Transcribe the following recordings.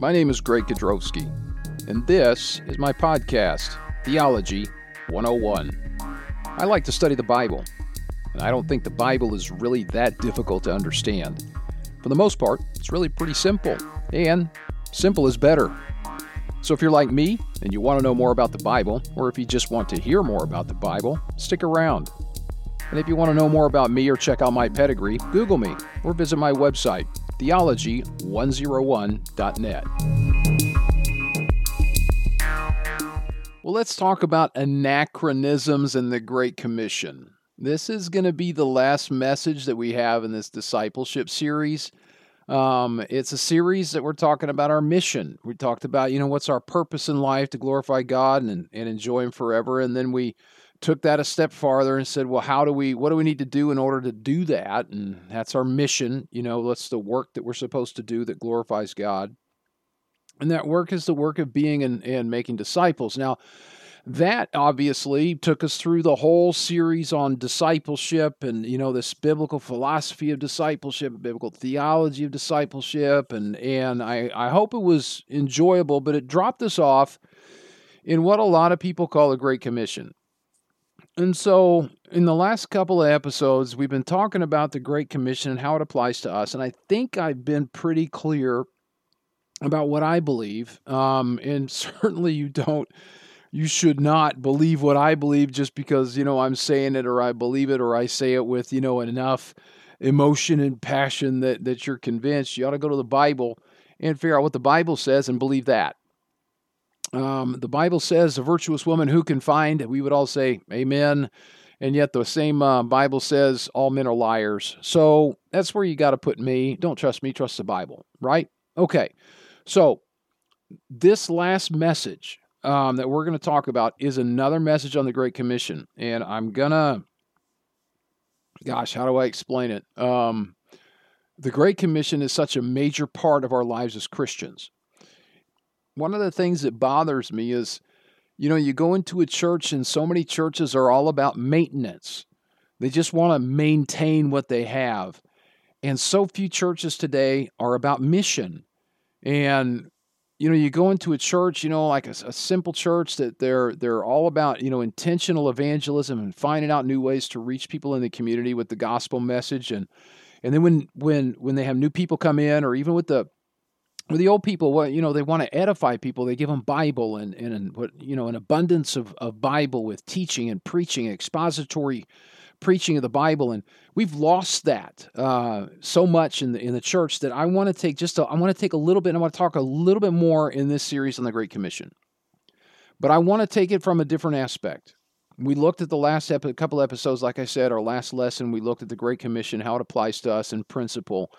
My name is Greg Kodrowski, and this is my podcast, Theology 101. I like to study the Bible, and I don't think the Bible is really that difficult to understand. For the most part, it's really pretty simple, and simple is better. So if you're like me and you want to know more about the Bible, or if you just want to hear more about the Bible, stick around. And if you want to know more about me or check out my pedigree, Google me or visit my website, theology101.net. Well, let's talk about anachronisms and the Great Commission. This is going to be the last message that we have in this discipleship series. Um, it's a series that we're talking about our mission. We talked about, you know, what's our purpose in life to glorify God and, and enjoy Him forever. And then we took that a step farther and said, well, how do we, what do we need to do in order to do that? And that's our mission. You know, that's the work that we're supposed to do that glorifies God. And that work is the work of being and, and making disciples. Now, that obviously took us through the whole series on discipleship and you know this biblical philosophy of discipleship biblical theology of discipleship and and I, I hope it was enjoyable but it dropped us off in what a lot of people call the great commission and so, in the last couple of episodes, we've been talking about the Great Commission and how it applies to us. And I think I've been pretty clear about what I believe. Um, and certainly, you don't, you should not believe what I believe just because, you know, I'm saying it or I believe it or I say it with, you know, enough emotion and passion that, that you're convinced. You ought to go to the Bible and figure out what the Bible says and believe that. Um, the Bible says, a virtuous woman who can find? We would all say, Amen. And yet the same uh, Bible says, all men are liars. So that's where you got to put me. Don't trust me, trust the Bible, right? Okay. So this last message um, that we're going to talk about is another message on the Great Commission. And I'm going to, gosh, how do I explain it? Um, the Great Commission is such a major part of our lives as Christians one of the things that bothers me is, you know, you go into a church and so many churches are all about maintenance. They just want to maintain what they have. And so few churches today are about mission. And you know, you go into a church, you know, like a, a, simple church that they're they're all about, you know, intentional evangelism and finding out new ways to reach people in the community with the gospel message and and then when when when they have new people come in or even with the the old people, what you know, they want to edify people. They give them Bible and and what you know, an abundance of of Bible with teaching and preaching, expository preaching of the Bible, and we've lost that uh, so much in the in the church that I want to take just a, I want to take a little bit. I want to talk a little bit more in this series on the Great Commission, but I want to take it from a different aspect we looked at the last epi- couple episodes, like I said, our last lesson, we looked at the Great Commission, how it applies to us in principle.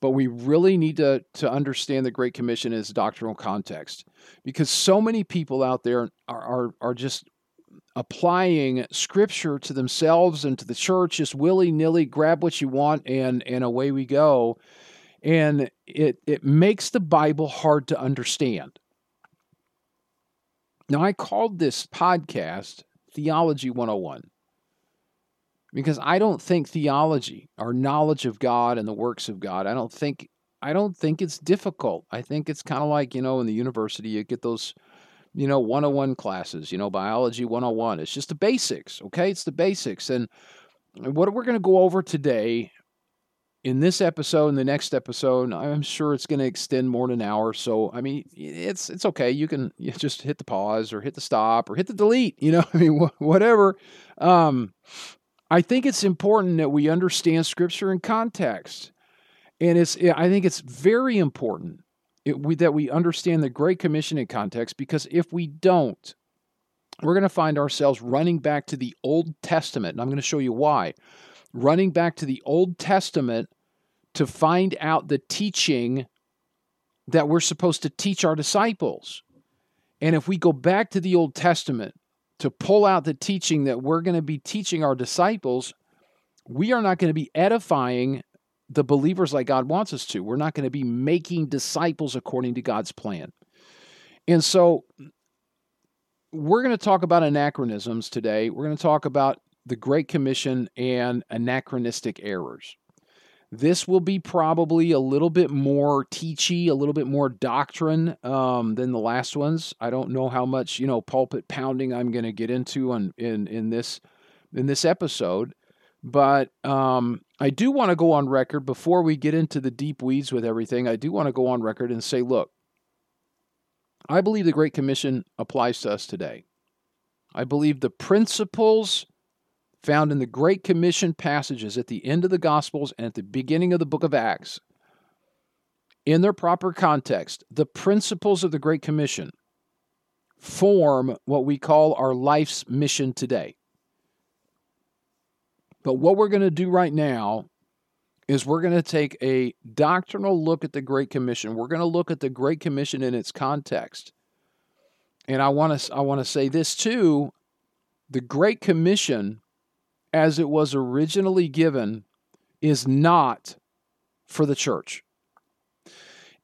But we really need to, to understand the Great Commission its doctrinal context because so many people out there are, are, are just applying scripture to themselves and to the church, just willy nilly, grab what you want and, and away we go. And it, it makes the Bible hard to understand. Now, I called this podcast Theology 101. Because I don't think theology, our knowledge of God and the works of God, I don't think I don't think it's difficult. I think it's kind of like, you know, in the university you get those you know 101 classes, you know, biology 101. It's just the basics, okay? It's the basics. And what we're going to go over today in this episode and the next episode, I'm sure it's going to extend more than an hour. So, I mean, it's it's okay. You can just hit the pause or hit the stop or hit the delete. You know, I mean, whatever. Um, I think it's important that we understand Scripture in context, and it's I think it's very important it, we, that we understand the Great Commission in context because if we don't, we're going to find ourselves running back to the Old Testament, and I'm going to show you why running back to the Old Testament to find out the teaching that we're supposed to teach our disciples. And if we go back to the Old Testament to pull out the teaching that we're going to be teaching our disciples, we are not going to be edifying the believers like God wants us to. We're not going to be making disciples according to God's plan. And so we're going to talk about anachronisms today. We're going to talk about the Great Commission and anachronistic errors. This will be probably a little bit more teachy, a little bit more doctrine um, than the last ones. I don't know how much you know pulpit pounding I'm going to get into on in in this in this episode, but um, I do want to go on record before we get into the deep weeds with everything. I do want to go on record and say, look, I believe the Great Commission applies to us today. I believe the principles found in the Great Commission passages at the end of the Gospels and at the beginning of the book of Acts, in their proper context, the principles of the Great Commission form what we call our life's mission today. But what we're going to do right now is we're going to take a doctrinal look at the Great Commission. We're going to look at the Great Commission in its context. And I want to I want to say this too, the Great Commission as it was originally given is not for the church.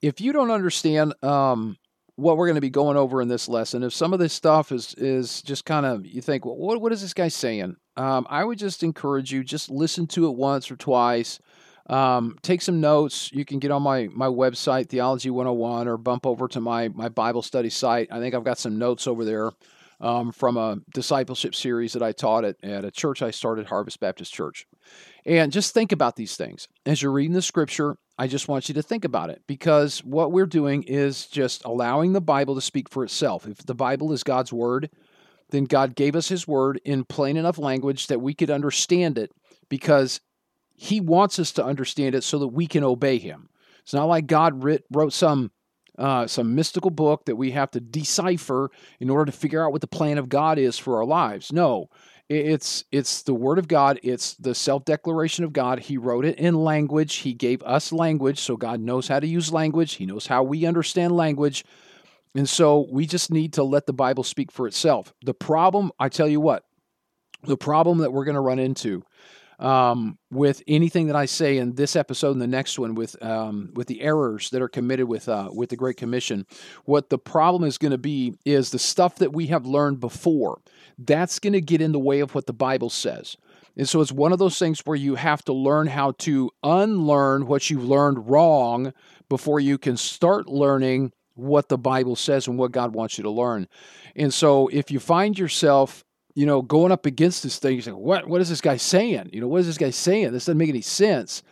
If you don't understand um, what we're going to be going over in this lesson, if some of this stuff is is just kind of you think, well, what what is this guy saying? Um, I would just encourage you just listen to it once or twice. Um, take some notes. You can get on my my website, Theology 101, or bump over to my my Bible study site. I think I've got some notes over there um, from a discipleship series that I taught at, at a church I started, Harvest Baptist Church. And just think about these things. As you're reading the scripture, I just want you to think about it because what we're doing is just allowing the Bible to speak for itself. If the Bible is God's word, then God gave us his word in plain enough language that we could understand it because he wants us to understand it so that we can obey him. It's not like God writ, wrote some uh, some mystical book that we have to decipher in order to figure out what the plan of God is for our lives. No, it's it's the word of God. It's the self-declaration of God. He wrote it in language. He gave us language, so God knows how to use language. He knows how we understand language. And so we just need to let the Bible speak for itself. The problem, I tell you what, the problem that we're going to run into um, with anything that I say in this episode and the next one with um, with the errors that are committed with uh, with the Great Commission. What the problem is going to be is the stuff that we have learned before. That's going to get in the way of what the Bible says. And so it's one of those things where you have to learn how to unlearn what you've learned wrong before you can start learning what the Bible says and what God wants you to learn. And so if you find yourself you know, going up against this thing, you say, what, what is this guy saying? You know, what is this guy saying? This doesn't make any sense.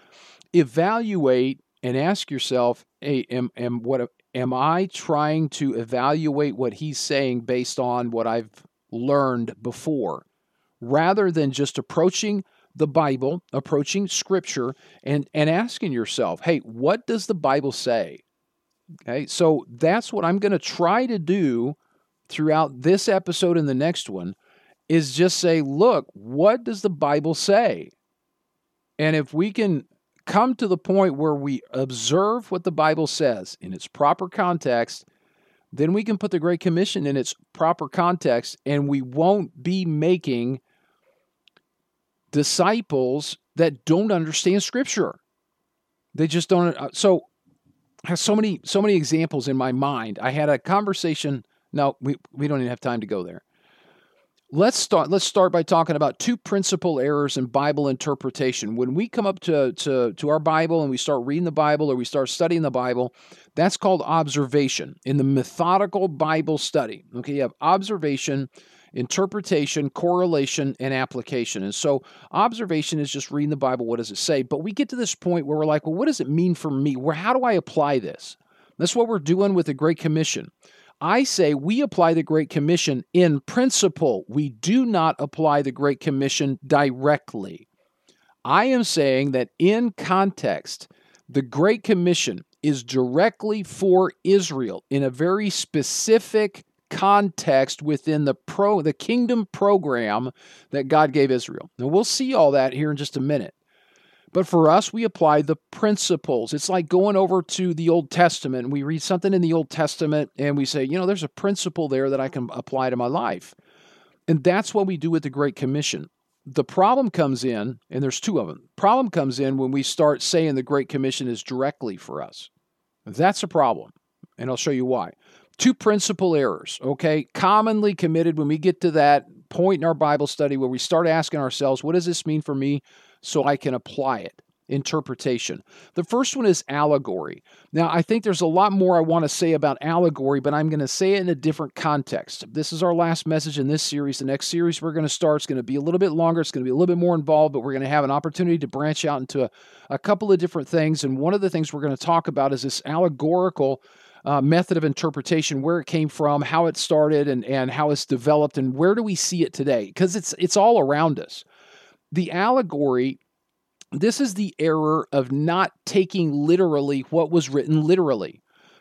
Evaluate and ask yourself, hey, am, am, what, am I trying to evaluate what he's saying based on what I've learned before? Rather than just approaching the Bible, approaching Scripture, and, and asking yourself, hey, what does the Bible say? Okay, so that's what I'm going to try to do throughout this episode and the next one is just say, look, what does the Bible say? And if we can come to the point where we observe what the Bible says in its proper context, then we can put the Great Commission in its proper context and we won't be making disciples that don't understand Scripture. They just don't. Uh, so, have so many so many examples in my mind. I had a conversation. No, we, we don't even have time to go there. Let's start. Let's start by talking about two principal errors in Bible interpretation. When we come up to, to, to our Bible and we start reading the Bible or we start studying the Bible, that's called observation in the methodical Bible study. Okay, you have observation, interpretation, correlation, and application. And so, observation is just reading the Bible. What does it say? But we get to this point where we're like, well, what does it mean for me? Where how do I apply this? That's what we're doing with the Great Commission. I say we apply the Great Commission in principle. We do not apply the Great Commission directly. I am saying that in context, the Great Commission is directly for Israel in a very specific context within the pro the kingdom program that God gave Israel. Now we'll see all that here in just a minute. But for us, we apply the principles. It's like going over to the Old Testament. We read something in the Old Testament and we say, you know, there's a principle there that I can apply to my life. And that's what we do with the Great Commission. The problem comes in, and there's two of them. Problem comes in when we start saying the Great Commission is directly for us. That's a problem. And I'll show you why. Two principal errors, okay? Commonly committed when we get to that point in our Bible study where we start asking ourselves, what does this mean for me? So I can apply it. interpretation. The first one is allegory. Now, I think there's a lot more I want to say about allegory, but I'm going to say it in a different context. This is our last message in this series. The next series we're going to start is going to be a little bit longer, it's going to be a little bit more involved, but we're going to have an opportunity to branch out into a, a couple of different things. And one of the things we're going to talk about is this allegorical. Uh, method of interpretation, where it came from, how it started, and, and how it's developed, and where do we see it today? Because it's it's all around us. The allegory this is the error of not taking literally what was written literally.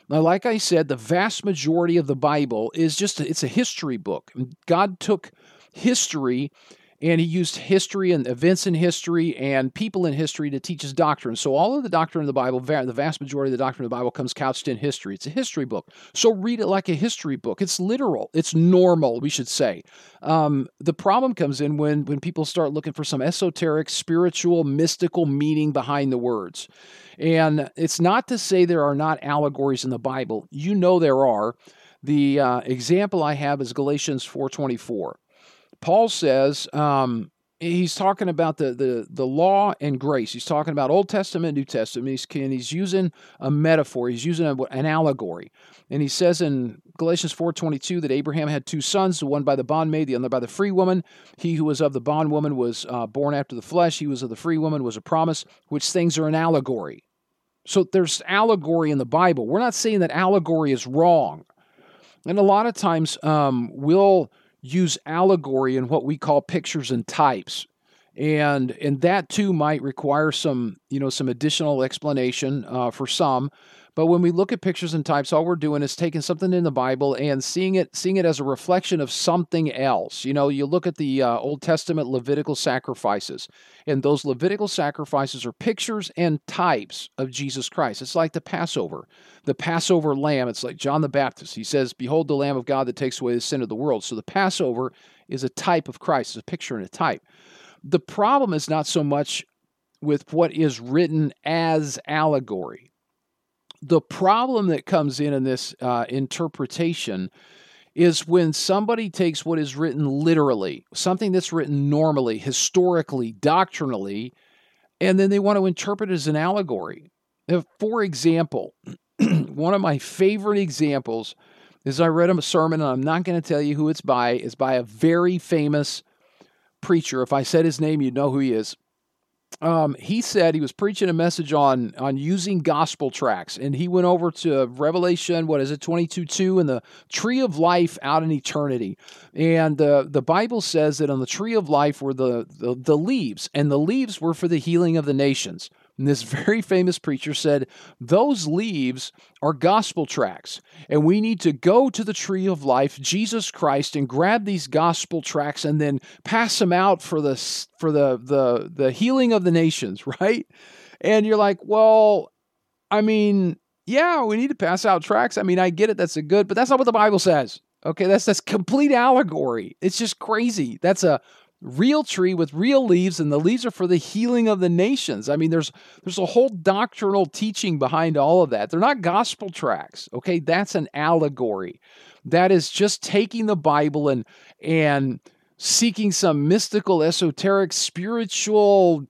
Now, like I said, the vast majority of the Bible is just it's a history book. God took history and he used history and events in history and people in history to teach his doctrine. So all of the doctrine of the Bible, the vast majority of the doctrine of the Bible comes couched in history. It's a history book. So read it like a history book. It's literal. It's normal, we should say. Um, the problem comes in when when people start looking for some esoteric, spiritual, mystical meaning behind the words. And it's not to say there are not allegories in the Bible. You know there are. The uh, example I have is Galatians 4:24. Paul says um, he's talking about the, the the law and grace. He's talking about Old Testament, New Testament. He's, and he's using a metaphor. He's using a, an allegory. And he says in Galatians 4:22 that Abraham had two sons, the one by the bondmaid, the other by the free woman. He who was of the bondwoman was uh, born after the flesh. He was of the free woman was a promise, which things are an allegory. So there's allegory in the Bible. We're not saying that allegory is wrong. And a lot of times um, we'll use allegory in what we call pictures and types. And and that too might require some you know some additional explanation uh, for some but when we look at pictures and types, all we're doing is taking something in the Bible and seeing it, seeing it as a reflection of something else. You know, you look at the uh, Old Testament Levitical sacrifices, and those Levitical sacrifices are pictures and types of Jesus Christ. It's like the Passover, the Passover lamb. It's like John the Baptist. He says, "Behold, the Lamb of God that takes away the sin of the world." So the Passover is a type of Christ, it's a picture and a type. The problem is not so much with what is written as allegory the problem that comes in in this uh, interpretation is when somebody takes what is written literally, something that's written normally, historically, doctrinally, and then they want to interpret it as an allegory. For example, one of my favorite examples is I read a sermon, and I'm not going to tell you who it's by, is by a very famous preacher. If I said his name, you'd know who he is um, he said he was preaching a message on on using gospel tracts, and he went over to Revelation, what is it, twenty two two, and the tree of life out in eternity. And the the Bible says that on the tree of life were the, the the leaves, and the leaves were for the healing of the nations. And this very famous preacher said, Those leaves are gospel tracts, and we need to go to the tree of life, Jesus Christ, and grab these gospel tracts and then pass them out for the for the the, the healing of the nations, right? And you're like, well, I mean, yeah, we need to pass out tracts. I mean, I get it, that's a good, but that's not what the Bible says. Okay, that's that's complete allegory. It's just crazy. That's a real tree with real leaves and the leaves are for the healing of the nations. I mean there's there's a whole doctrinal teaching behind all of that. They're not gospel tracts okay? That's an allegory. That is just taking the bible and and seeking some mystical esoteric spiritual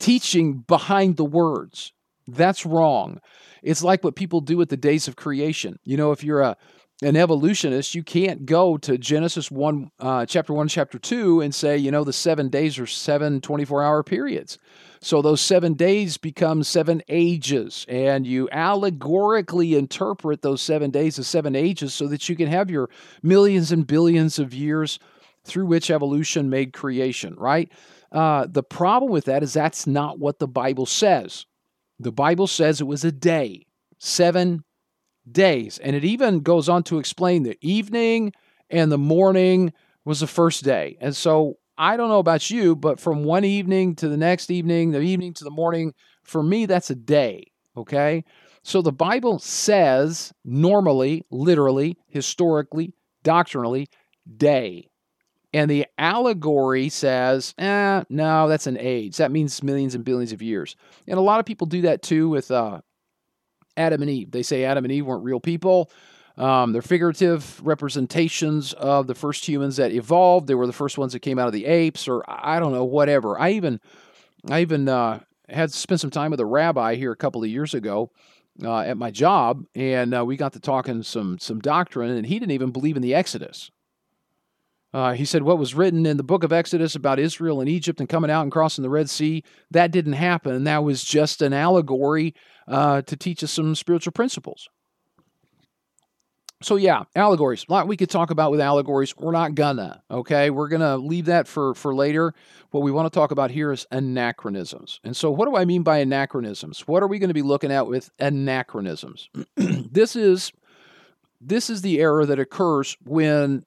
teaching behind the words. That's wrong. It's like what people do at the days of creation. You know if you're a an evolutionist, you can't go to Genesis 1, uh, chapter 1, chapter 2, and say, you know, the seven days are seven 24 hour periods. So those seven days become seven ages, and you allegorically interpret those seven days as seven ages so that you can have your millions and billions of years through which evolution made creation, right? Uh, the problem with that is that's not what the Bible says. The Bible says it was a day, seven days. And it even goes on to explain the evening and the morning was the first day. And so I don't know about you, but from one evening to the next evening, the evening to the morning, for me, that's a day. Okay. So the Bible says normally, literally, historically, doctrinally, day. And the allegory says, eh, no, that's an age. That means millions and billions of years. And a lot of people do that too with uh, Adam and Eve. They say Adam and Eve weren't real people. Um, they're figurative representations of the first humans that evolved. They were the first ones that came out of the apes, or I don't know, whatever. I even, I even uh, had spent some time with a rabbi here a couple of years ago uh, at my job, and uh, we got to talking some some doctrine, and he didn't even believe in the Exodus. Uh, he said what was written in the book of Exodus about Israel and Egypt and coming out and crossing the Red Sea that didn't happen. That was just an allegory uh, to teach us some spiritual principles. So yeah, allegories. A lot we could talk about with allegories. We're not gonna. Okay, we're gonna leave that for for later. What we want to talk about here is anachronisms. And so, what do I mean by anachronisms? What are we going to be looking at with anachronisms? this is this is the error that occurs when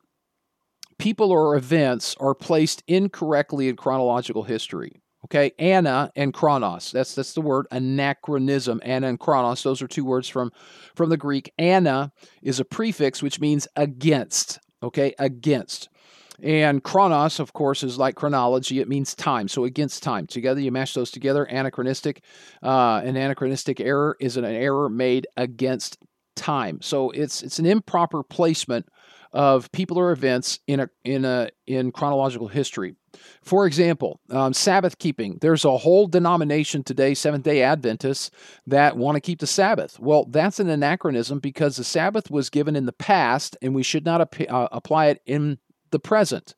people or events are placed incorrectly in chronological history. Okay, ana and Chronos. That's that's the word anachronism. ana and Chronos. Those are two words from from the Greek. Ana is a prefix which means against. Okay, against. And chronos, of course, is like chronology. It means time. So against time. Together, you mash those together. Anachronistic. Uh, an anachronistic error is an error made against time. So it's it's an improper placement of people or events in a in a in chronological history. For example, um, Sabbath keeping. There's a whole denomination today, Seventh day Adventists, that want to keep the Sabbath. Well, that's an anachronism because the Sabbath was given in the past and we should not ap- uh, apply it in the present.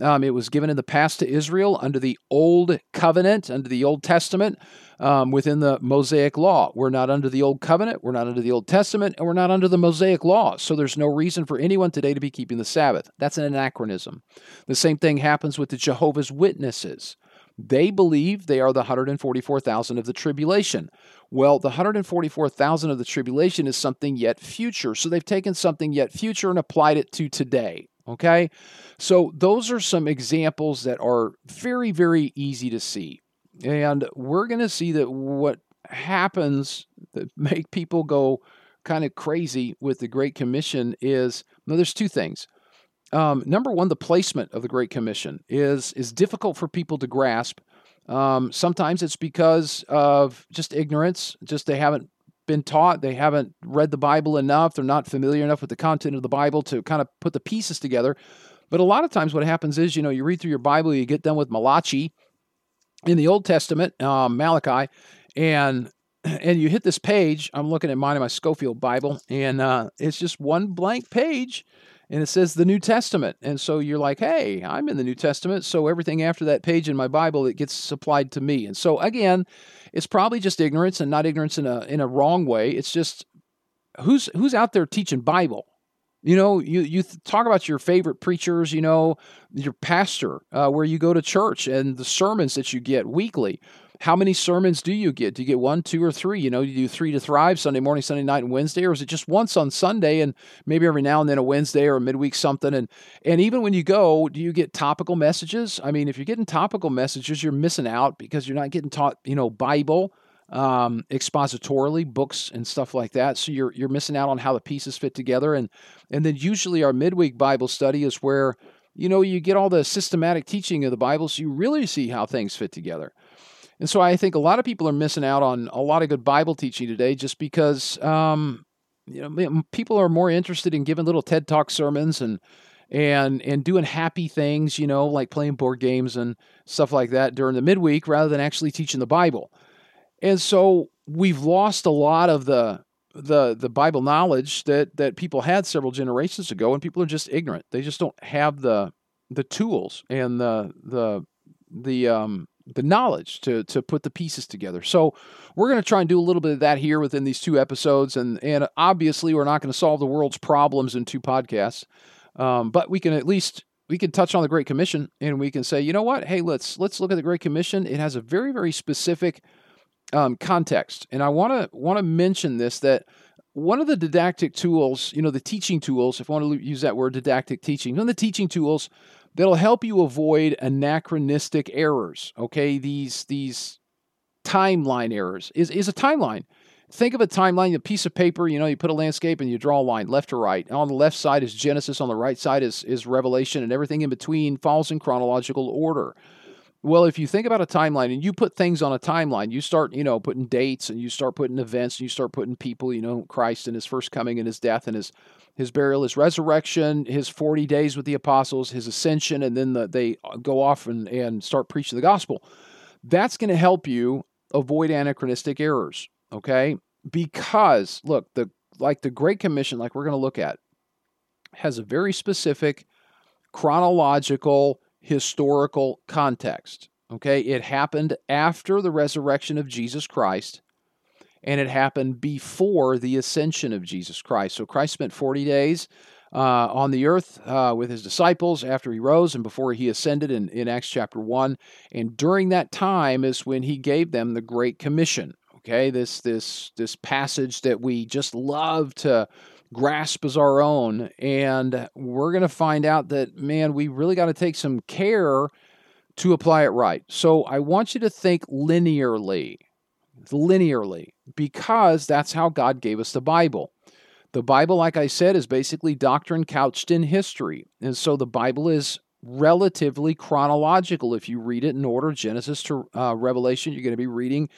Um, it was given in the past to Israel under the Old Covenant, under the Old Testament, um, within the Mosaic Law. We're not under the Old Covenant, we're not under the Old Testament, and we're not under the Mosaic Law. So there's no reason for anyone today to be keeping the Sabbath. That's an anachronism. The same thing happens with the Jehovah's Witnesses. They believe they are the 144,000 of the tribulation. Well, the 144,000 of the tribulation is something yet future. So they've taken something yet future and applied it to today. Okay. So those are some examples that are very, very easy to see. And we're going to see that what happens that make people go kind of crazy with the Great Commission is no, there's two things. Um, number one, the placement of the Great Commission is is difficult for people to grasp. Um, sometimes it's because of just ignorance, just they haven't been taught, they haven't read the Bible enough, they're not familiar enough with the content of the Bible to kind of put the pieces together. But a lot of times, what happens is, you know, you read through your Bible, you get done with Malachi in the Old Testament, um, Malachi, and and you hit this page. I'm looking at mine in my Scofield Bible, and uh, it's just one blank page, and it says the New Testament. And so you're like, hey, I'm in the New Testament. So everything after that page in my Bible, it gets supplied to me. And so again, it's probably just ignorance and not ignorance in a in a wrong way. It's just who's who's out there teaching Bible. You know, you you talk about your favorite preachers. You know, your pastor, uh, where you go to church, and the sermons that you get weekly how many sermons do you get? Do you get one, two, or three? You know, you do three to thrive Sunday morning, Sunday night, and Wednesday, or is it just once on Sunday and maybe every now and then a Wednesday or a midweek something? And and even when you go, do you get topical messages? I mean, if you're getting topical messages, you're missing out because you're not getting taught, you know, Bible um, expositorily, books and stuff like that. So you're you're missing out on how the pieces fit together. And and then usually our midweek Bible study is where you know you get all the systematic teaching of the Bible, so you really see how things fit together. And so I think a lot of people are missing out on a lot of good Bible teaching today just because um, you know people are more interested in giving little TED Talk sermons and and and doing happy things, you know, like playing board games and stuff like that during the midweek rather than actually teaching the Bible. And so we've lost a lot of the the the Bible knowledge that that people had several generations ago and people are just ignorant. They just don't have the the tools and the the the um the knowledge to to put the pieces together. So we're going to try and do a little bit of that here within these two episodes, and and obviously we're not going to solve the world's problems in two podcasts, um, but we can at least we can touch on the Great Commission, and we can say, you know what? Hey, let's let's look at the Great Commission. It has a very very specific um, context, and I want to want to mention this that one of the didactic tools, you know, the teaching tools, if I want to use that word, didactic teaching, one of the teaching tools that'll help you avoid anachronistic errors. Okay, these these timeline errors is is a timeline. Think of a timeline, a piece of paper. You know, you put a landscape and you draw a line left to right. On the left side is Genesis, on the right side is is Revelation, and everything in between falls in chronological order. Well, if you think about a timeline and you put things on a timeline, you start, you know, putting dates and you start putting events and you start putting people, you know, Christ and his first coming and his death and his his burial, his resurrection, his 40 days with the apostles, his ascension, and then the, they uh, go off and, and start preaching the gospel. That's going to help you avoid anachronistic errors, okay? Because look, the like the Great Commission, like we're going to look at, has a very specific chronological historical context. Okay, it happened after the resurrection of Jesus Christ, and it happened before the ascension of Jesus Christ. So Christ spent 40 days uh, on the earth uh, with his disciples after he rose and before he ascended in, in Acts chapter 1. And during that time is when he gave them the Great Commission. Okay, this this this passage that we just love to grasp as our own. And we're going to find out that, man, we really got to take some care to apply it right. So I want you to think linearly, linearly, because that's how God gave us the Bible. The Bible, like I said, is basically doctrine couched in history. And so the Bible is relatively chronological. If you read it in order, Genesis to uh, Revelation, you're going to be reading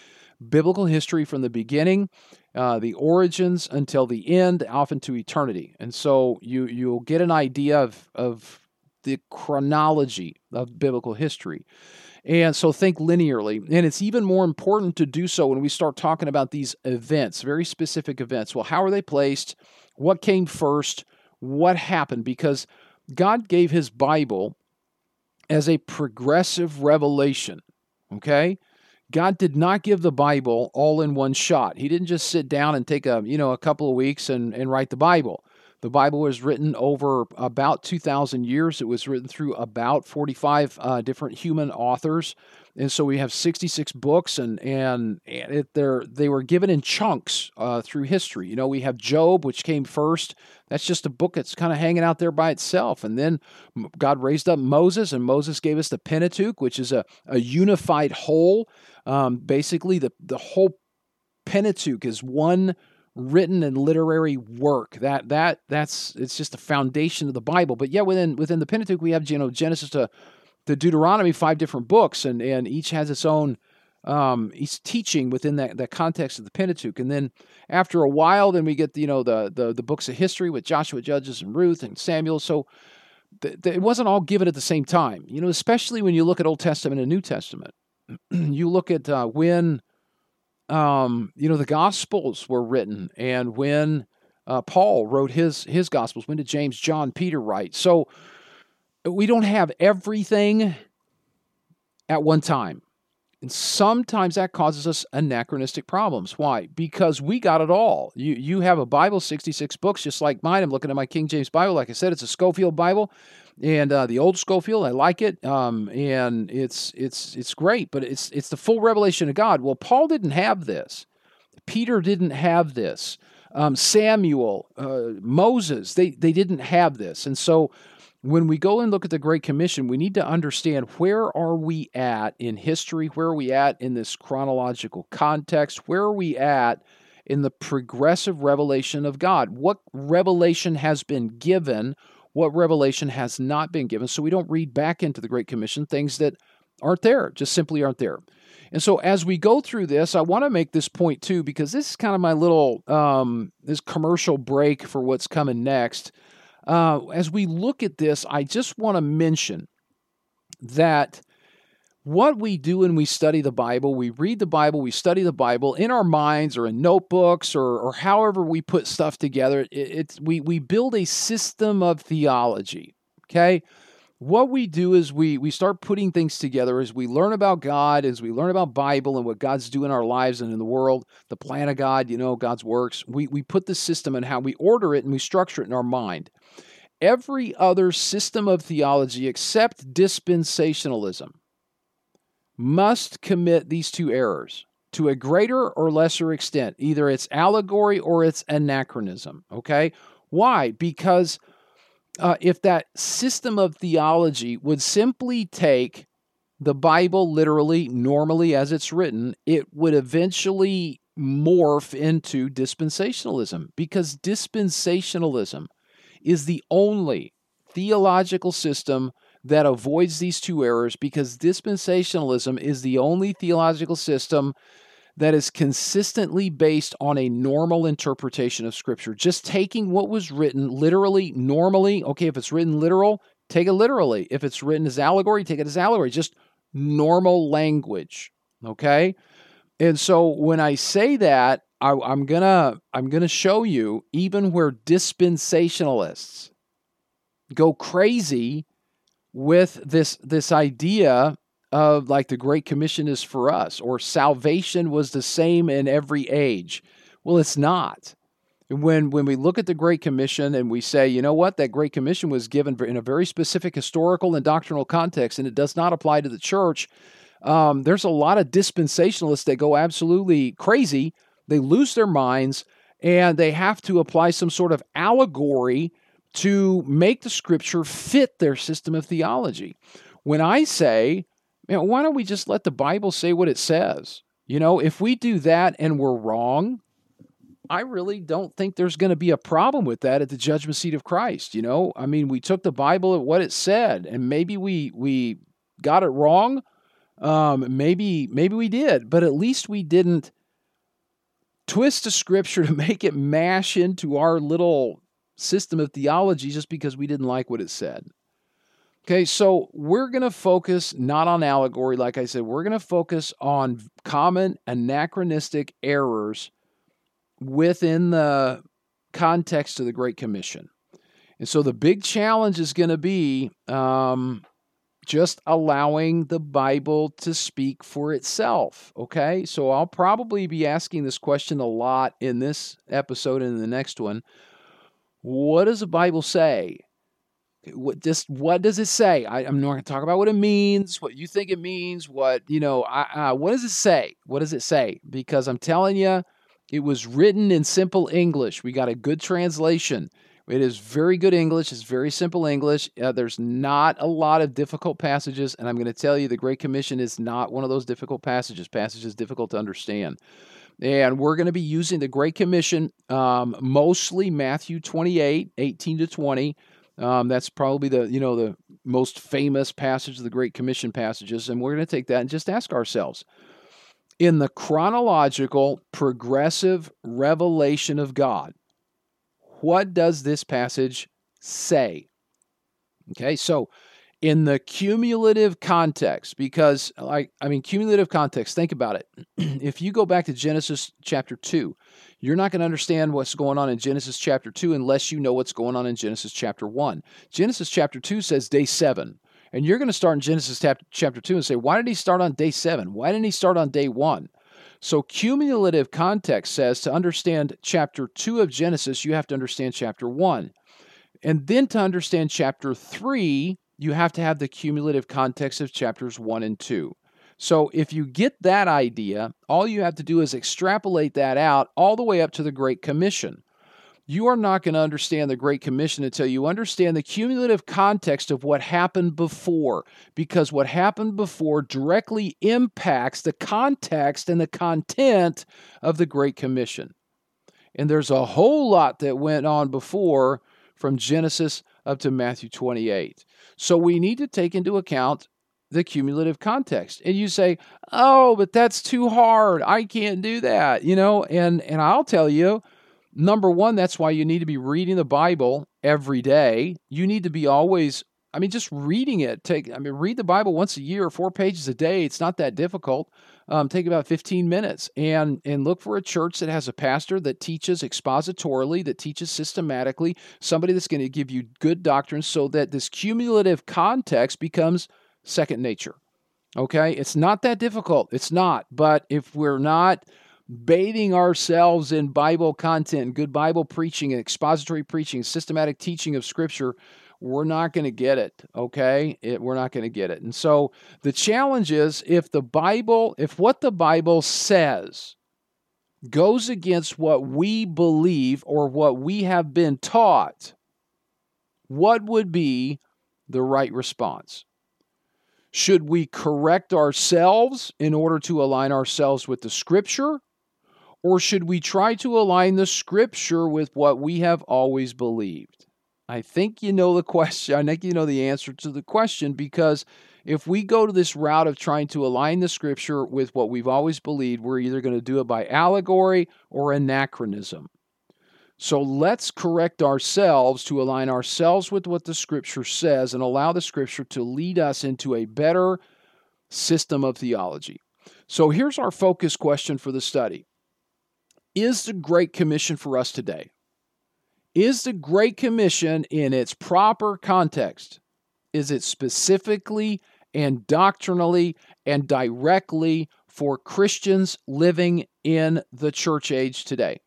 biblical history from the beginning, uh, the origins until the end, often to eternity. And so you you'll get an idea of of the chronology of biblical history. And so think linearly. And it's even more important to do so when we start talking about these events, very specific events. Well, how are they placed? What came first? What happened? Because God gave his Bible as a progressive revelation. Okay? God did not give the Bible all in one shot. He didn't just sit down and take a, you know, a couple of weeks and, and write the Bible. The Bible was written over about 2,000 years. It was written through about 45 uh, different human authors. And so we have 66 books, and and it, they were given in chunks uh, through history. You know, we have Job, which came first. That's just a book that's kind of hanging out there by itself. And then God raised up Moses, and Moses gave us the Pentateuch, which is a, a unified whole. Um, basically, the the whole Pentateuch is one written and literary work. That that that's it's just the foundation of the Bible. But yet within within the Pentateuch we have you know Genesis to the Deuteronomy, five different books, and and each has its own um, each teaching within that, that context of the Pentateuch. And then after a while, then we get you know the the, the books of history with Joshua, Judges, and Ruth and Samuel. So th- th- it wasn't all given at the same time. You know, especially when you look at Old Testament and New Testament. you look at uh, when um, you know, the Gospels were written, and when uh, Paul wrote his his Gospels, when did James, John, Peter write? So we don't have everything at one time. And sometimes that causes us anachronistic problems. Why? Because we got it all. You you have a Bible, 66 books, just like mine. I'm looking at my King James Bible. Like I said, it's a Scofield Bible and uh, the old Scofield. I like it, um, and it's it's it's great. But it's it's the full revelation of God. Well, Paul didn't have this. Peter didn't have this. Um, Samuel, uh, Moses, they they didn't have this, and so when we go and look at the Great Commission, we need to understand where are we at in history, where are we at in this chronological context, where are we at in the progressive revelation of God? What revelation has been given? what revelation has not been given. So we don't read back into the Great Commission things that aren't there, just simply aren't there. And so as we go through this, I want to make this point too, because this is kind of my little um, this commercial break for what's coming next. Uh, as we look at this, I just want to mention that what we do when we study the Bible, we read the Bible, we study the Bible in our minds or in notebooks or, or however we put stuff together. It, it's we we build a system of theology. Okay, what we do is we we start putting things together as we learn about God, as we learn about Bible and what God's doing in our lives and in the world, the plan of God, you know, God's works. We we put the system and how we order it and we structure it in our mind. Every other system of theology except dispensationalism must commit these two errors to a greater or lesser extent. Either it's allegory or it's anachronism. Okay? Why? Because uh, if that system of theology would simply take the Bible literally, normally as it's written, it would eventually morph into dispensationalism because dispensationalism is the only theological system that avoids these two errors because dispensationalism is the only theological system that is consistently based on a normal interpretation of Scripture. Just taking what was written literally, normally. Okay, if it's written literal, take it literally. If it's written as allegory, take it as allegory. Just normal language. Okay? And so when I say that, I, I'm gonna I'm gonna show you even where dispensationalists go crazy with this this idea of like the Great Commission is for us or salvation was the same in every age. Well, it's not. When when we look at the Great Commission and we say, you know what, that Great Commission was given in a very specific historical and doctrinal context, and it does not apply to the church. Um, there's a lot of dispensationalists that go absolutely crazy. They lose their minds and they have to apply some sort of allegory to make the scripture fit their system of theology. When I say, man, why don't we just let the Bible say what it says? You know, if we do that and we're wrong, I really don't think there's going to be a problem with that at the judgment seat of Christ. You know, I mean, we took the Bible at what it said, and maybe we we got it wrong. Um, maybe maybe we did, but at least we didn't twist the scripture to make it mash into our little system of theology just because we didn't like what it said. Okay, so we're going to focus not on allegory, like I said, we're going to focus on common anachronistic errors within the context of the Great Commission. And so the big challenge is going to be um, just allowing the Bible to speak for itself. Okay, so I'll probably be asking this question a lot in this episode and in the next one. What does the Bible say? What just what does it say? I, am not going to talk about what it means, what you think it means, what you know. I, what does it say? What does it say? Because I'm telling you, it was written in simple English. We got a good translation. It is very good English. It's very simple English. Uh, there's not a lot of difficult passages, and I'm going to tell you the Great Commission is not one of those difficult passages. Passages difficult to understand. And we're going to be using the Great Commission, um, mostly Matthew 28, 18 to 20. Um, that's probably the you know the most famous passage of the Great Commission passages, and we're going to take that and just ask ourselves: in the chronological, progressive revelation of God, what does this passage say? Okay, so in the cumulative context because like i mean cumulative context think about it. If you go back to genesis chapter 2 you're not going to understand what's going on in genesis chapter 2 unless you know what's going on in genesis chapter 1 genesis chapter 2 says day 7 and you're going to start in genesis chapter 2 and say why did he start on day 7 why didn't he start on day 1 so cumulative context says to understand chapter 2 of genesis you have to understand chapter 1 and then to understand chapter 3 you have to have the cumulative context of chapters 1 and 2. So if you get that idea, all you have to do is extrapolate that out all the way up to the Great Commission. You are not going to understand the Great Commission until you understand the cumulative context of what happened before, because what happened before directly impacts the context and the content of the Great Commission. And there's a whole lot that went on before from Genesis up to Matthew 28. So we need to take into account the cumulative context. And you say, "Oh, but that's too hard. I can't do that." You know, and and I'll tell you, number 1, that's why you need to be reading the Bible every day. You need to be always I mean, just reading it. Take, I mean, read the Bible once a year, four pages a day. It's not that difficult. Um, take about 15 minutes and and look for a church that has a pastor that teaches expositorily, that teaches systematically, somebody that's going to give you good doctrine, so that this cumulative context becomes second nature. Okay, it's not that difficult. It's not. But if we're not bathing ourselves in Bible content, good Bible preaching, and expository preaching, systematic teaching of Scripture, we're not going to get it. Okay. It, we're not going to get it. And so the challenge is if the Bible, if what the Bible says goes against what we believe or what we have been taught, what would be the right response? Should we correct ourselves in order to align ourselves with the scripture? Or should we try to align the scripture with what we have always believed? I think you know the question. I think you know the answer to the question because if we go to this route of trying to align the scripture with what we've always believed, we're either going to do it by allegory or anachronism. So let's correct ourselves to align ourselves with what the scripture says and allow the scripture to lead us into a better system of theology. So here's our focus question for the study Is the Great Commission for us today? Is the Great Commission in its proper context? Is it specifically and doctrinally and directly for Christians living in the church age today?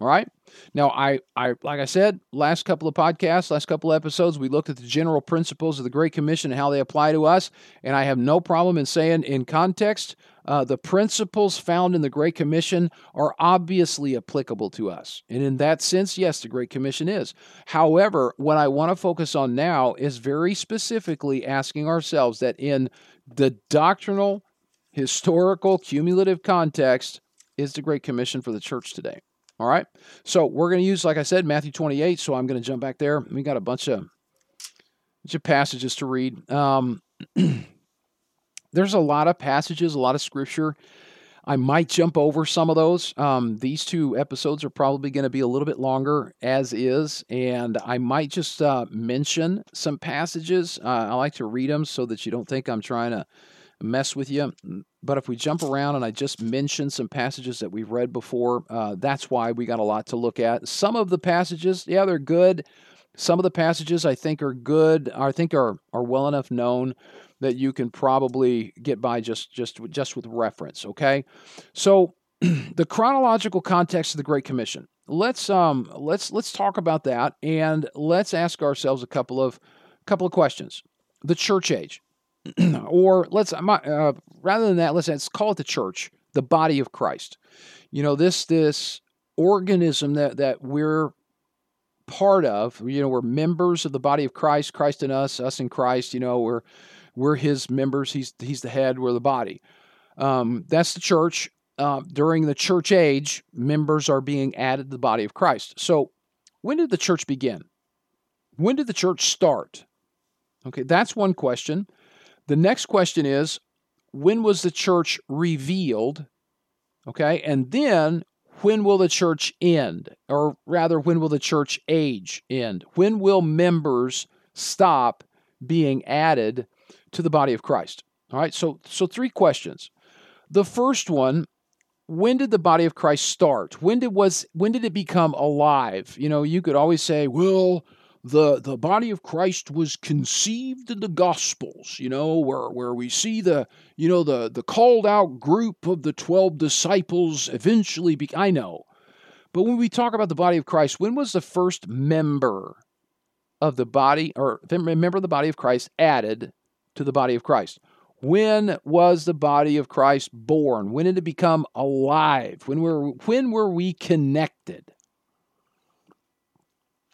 All right. Now, I, I, like I said, last couple of podcasts, last couple of episodes, we looked at the general principles of the Great Commission and how they apply to us. And I have no problem in saying, in context, uh, the principles found in the Great Commission are obviously applicable to us. And in that sense, yes, the Great Commission is. However, what I want to focus on now is very specifically asking ourselves that in the doctrinal, historical, cumulative context, is the Great Commission for the church today. All right. So we're going to use, like I said, Matthew 28. So I'm going to jump back there. We got a bunch of, bunch of passages to read. Um, there's a lot of passages, a lot of scripture. I might jump over some of those. Um, these two episodes are probably going to be a little bit longer as is, and I might just uh, mention some passages. Uh, I like to read them so that you don't think I'm trying to mess with you. But if we jump around and I just mention some passages that we've read before, uh, that's why we got a lot to look at. Some of the passages, yeah, they're good. Some of the passages I think are good. I think are are well enough known that you can probably get by just just just with reference. Okay, so the chronological context of the Great Commission. Let's um let's let's talk about that and let's ask ourselves a couple of couple of questions. The church age. or let's uh, rather than that, let's, let's call it the church, the body of Christ. You know, this this organism that that we're part of. You know, we're members of the body of Christ. Christ in us, us in Christ. You know, we're we're His members. He's He's the head. We're the body. Um, that's the church. Uh, during the church age, members are being added to the body of Christ. So, when did the church begin? When did the church start? Okay, that's one question. The next question is when was the church revealed? Okay, and then when will the church end? Or rather, when will the church age end? When will members stop being added to the body of Christ? All right, so so three questions. The first one, when did the body of Christ start? When did was when did it become alive? You know, you could always say, well, the the body of Christ was conceived in the Gospels, you know, where where we see the you know the the called out group of the twelve disciples eventually. Be, I know, but when we talk about the body of Christ, when was the first member of the body or member of the body of Christ added to the body of Christ? When was the body of Christ born? When did it become alive? When were when were we connected?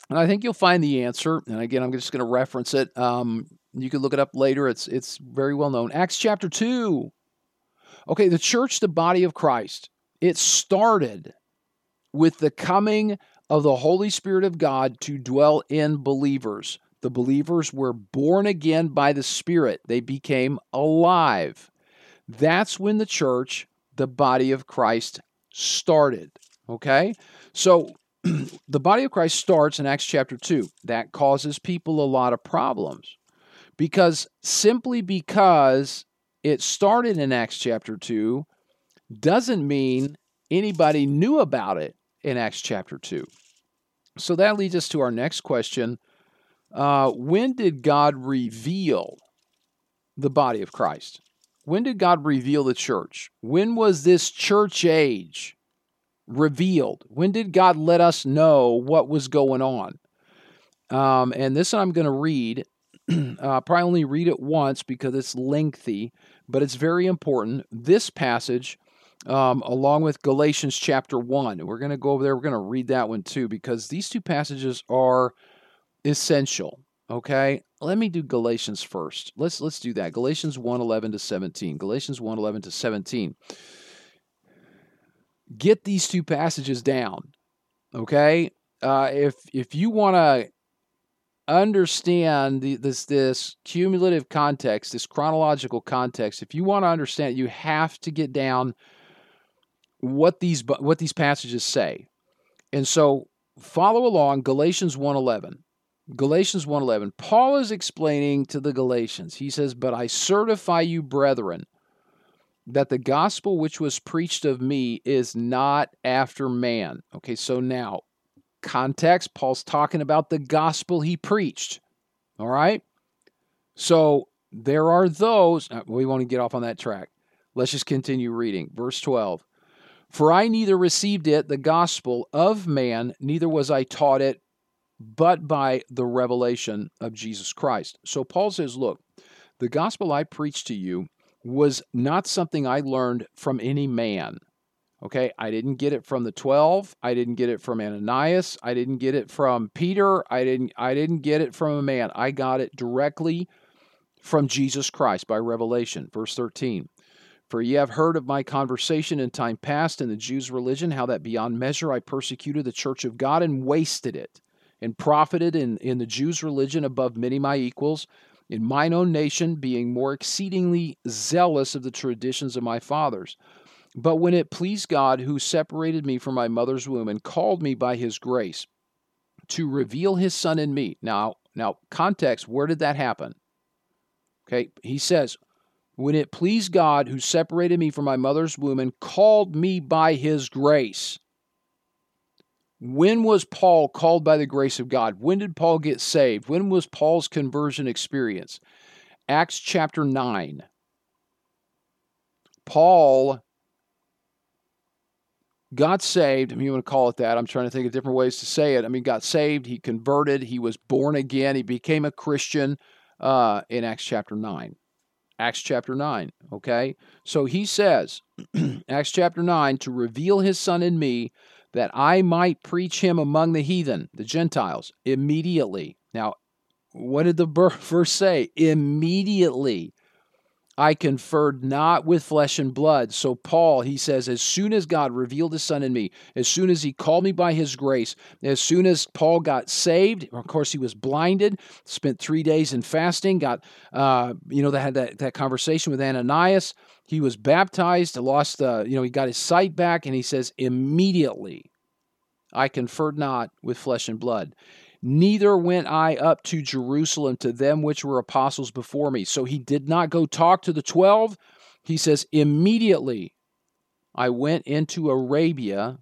And I think you'll find the answer. And again, I'm just going to reference it. Um, you can look it up later. It's it's very well known. Acts chapter two. Okay, the church, the body of Christ. It started with the coming of the Holy Spirit of God to dwell in believers. The believers were born again by the Spirit. They became alive. That's when the church, the body of Christ, started. Okay? So the body of Christ starts in Acts chapter 2. That causes people a lot of problems because simply because it started in Acts chapter 2 doesn't mean anybody knew about it in Acts chapter 2. So that leads us to our next question uh, When did God reveal the body of Christ? When did God reveal the church? When was this church age? Revealed? When did God let us know what was going on? Um, and this I'm going to read. uh, probably only read it once because it's lengthy, but it's very important. This passage, um, along with Galatians chapter 1, we're going to go over there. We're going to read that one too because these two passages are essential. Okay, let me do Galatians first. Let's let's do that. Galatians 1 11 to 17. Galatians 1 11 to 17 get these two passages down. Okay, uh, if if you want to understand the, this this cumulative context, this chronological context, if you want to understand you have to get down what these what these passages say. And so follow along Galatians 1:11. Galatians 1:11. Paul is explaining to the Galatians. He says, "But I certify you, brethren, that the gospel which was preached of me is not after man. Okay, so now, context Paul's talking about the gospel he preached. All right? So there are those, uh, we want to get off on that track. Let's just continue reading. Verse 12. For I neither received it, the gospel of man, neither was I taught it, but by the revelation of Jesus Christ. So Paul says, Look, the gospel I preached to you was not something I learned from any man. Okay, I didn't get it from the 12, I didn't get it from Ananias, I didn't get it from Peter, I didn't I didn't get it from a man. I got it directly from Jesus Christ by revelation. Verse 13. For ye have heard of my conversation in time past in the Jews' religion, how that beyond measure I persecuted the church of God and wasted it, and profited in, in the Jews' religion above many my equals, in mine own nation, being more exceedingly zealous of the traditions of my fathers. But when it pleased God, who separated me from my mother's womb and called me by his grace to reveal his son in me. Now, now context, where did that happen? Okay, he says, when it pleased God who separated me from my mother's womb and called me by his grace. When was Paul called by the grace of God? When did Paul get saved? When was Paul's conversion experience? Acts chapter 9. Paul got saved. I mean, you want to call it that. I'm trying to think of different ways to say it. I mean, got saved, he converted, he was born again, he became a Christian uh, in Acts chapter 9. Acts chapter 9. Okay? So he says, Acts chapter 9, to reveal his son in me that I might preach him among the heathen, the Gentiles, immediately. Now, what did the verse say? Immediately. I conferred not with flesh and blood. So, Paul, he says, as soon as God revealed his son in me, as soon as he called me by his grace, as soon as Paul got saved, of course, he was blinded, spent three days in fasting, got, uh, you know, they had that, that conversation with Ananias. He was baptized, lost, uh, you know, he got his sight back, and he says, immediately I conferred not with flesh and blood. Neither went I up to Jerusalem to them which were apostles before me. So he did not go talk to the twelve. He says, Immediately I went into Arabia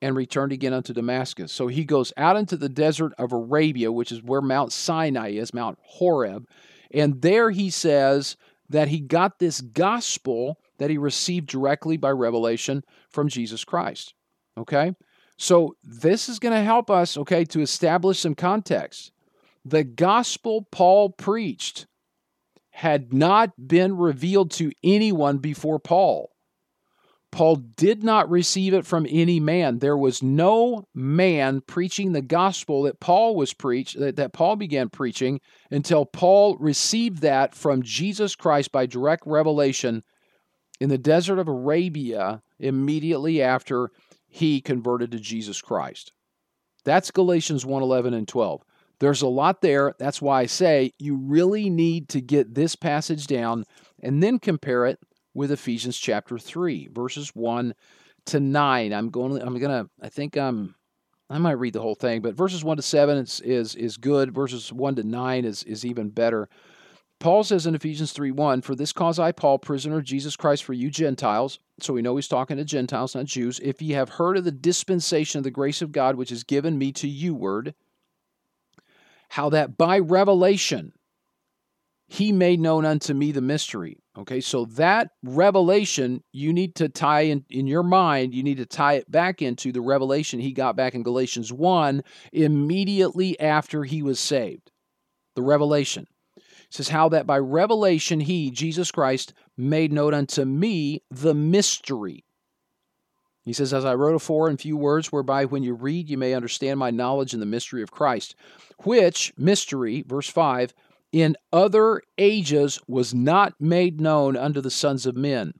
and returned again unto Damascus. So he goes out into the desert of Arabia, which is where Mount Sinai is, Mount Horeb. And there he says that he got this gospel that he received directly by revelation from Jesus Christ. Okay? So this is going to help us, okay, to establish some context. The gospel Paul preached had not been revealed to anyone before Paul. Paul did not receive it from any man. There was no man preaching the gospel that Paul was preached that, that Paul began preaching until Paul received that from Jesus Christ by direct revelation in the desert of Arabia immediately after he converted to Jesus Christ. That's Galatians 1 11 and 12. There's a lot there. That's why I say you really need to get this passage down and then compare it with Ephesians chapter 3, verses 1 to 9. I'm going I'm going to I think I'm I might read the whole thing, but verses 1 to 7 is is, is good. Verses 1 to 9 is is even better. Paul says in Ephesians 3 1, For this cause I, Paul, prisoner of Jesus Christ for you Gentiles, so we know he's talking to Gentiles, not Jews, if ye have heard of the dispensation of the grace of God which is given me to you, word, how that by revelation he made known unto me the mystery. Okay, so that revelation you need to tie in, in your mind, you need to tie it back into the revelation he got back in Galatians 1 immediately after he was saved. The revelation says, How that by revelation he, Jesus Christ, made known unto me the mystery. He says, As I wrote afore in few words, whereby when you read you may understand my knowledge in the mystery of Christ, which mystery, verse 5, in other ages was not made known unto the sons of men,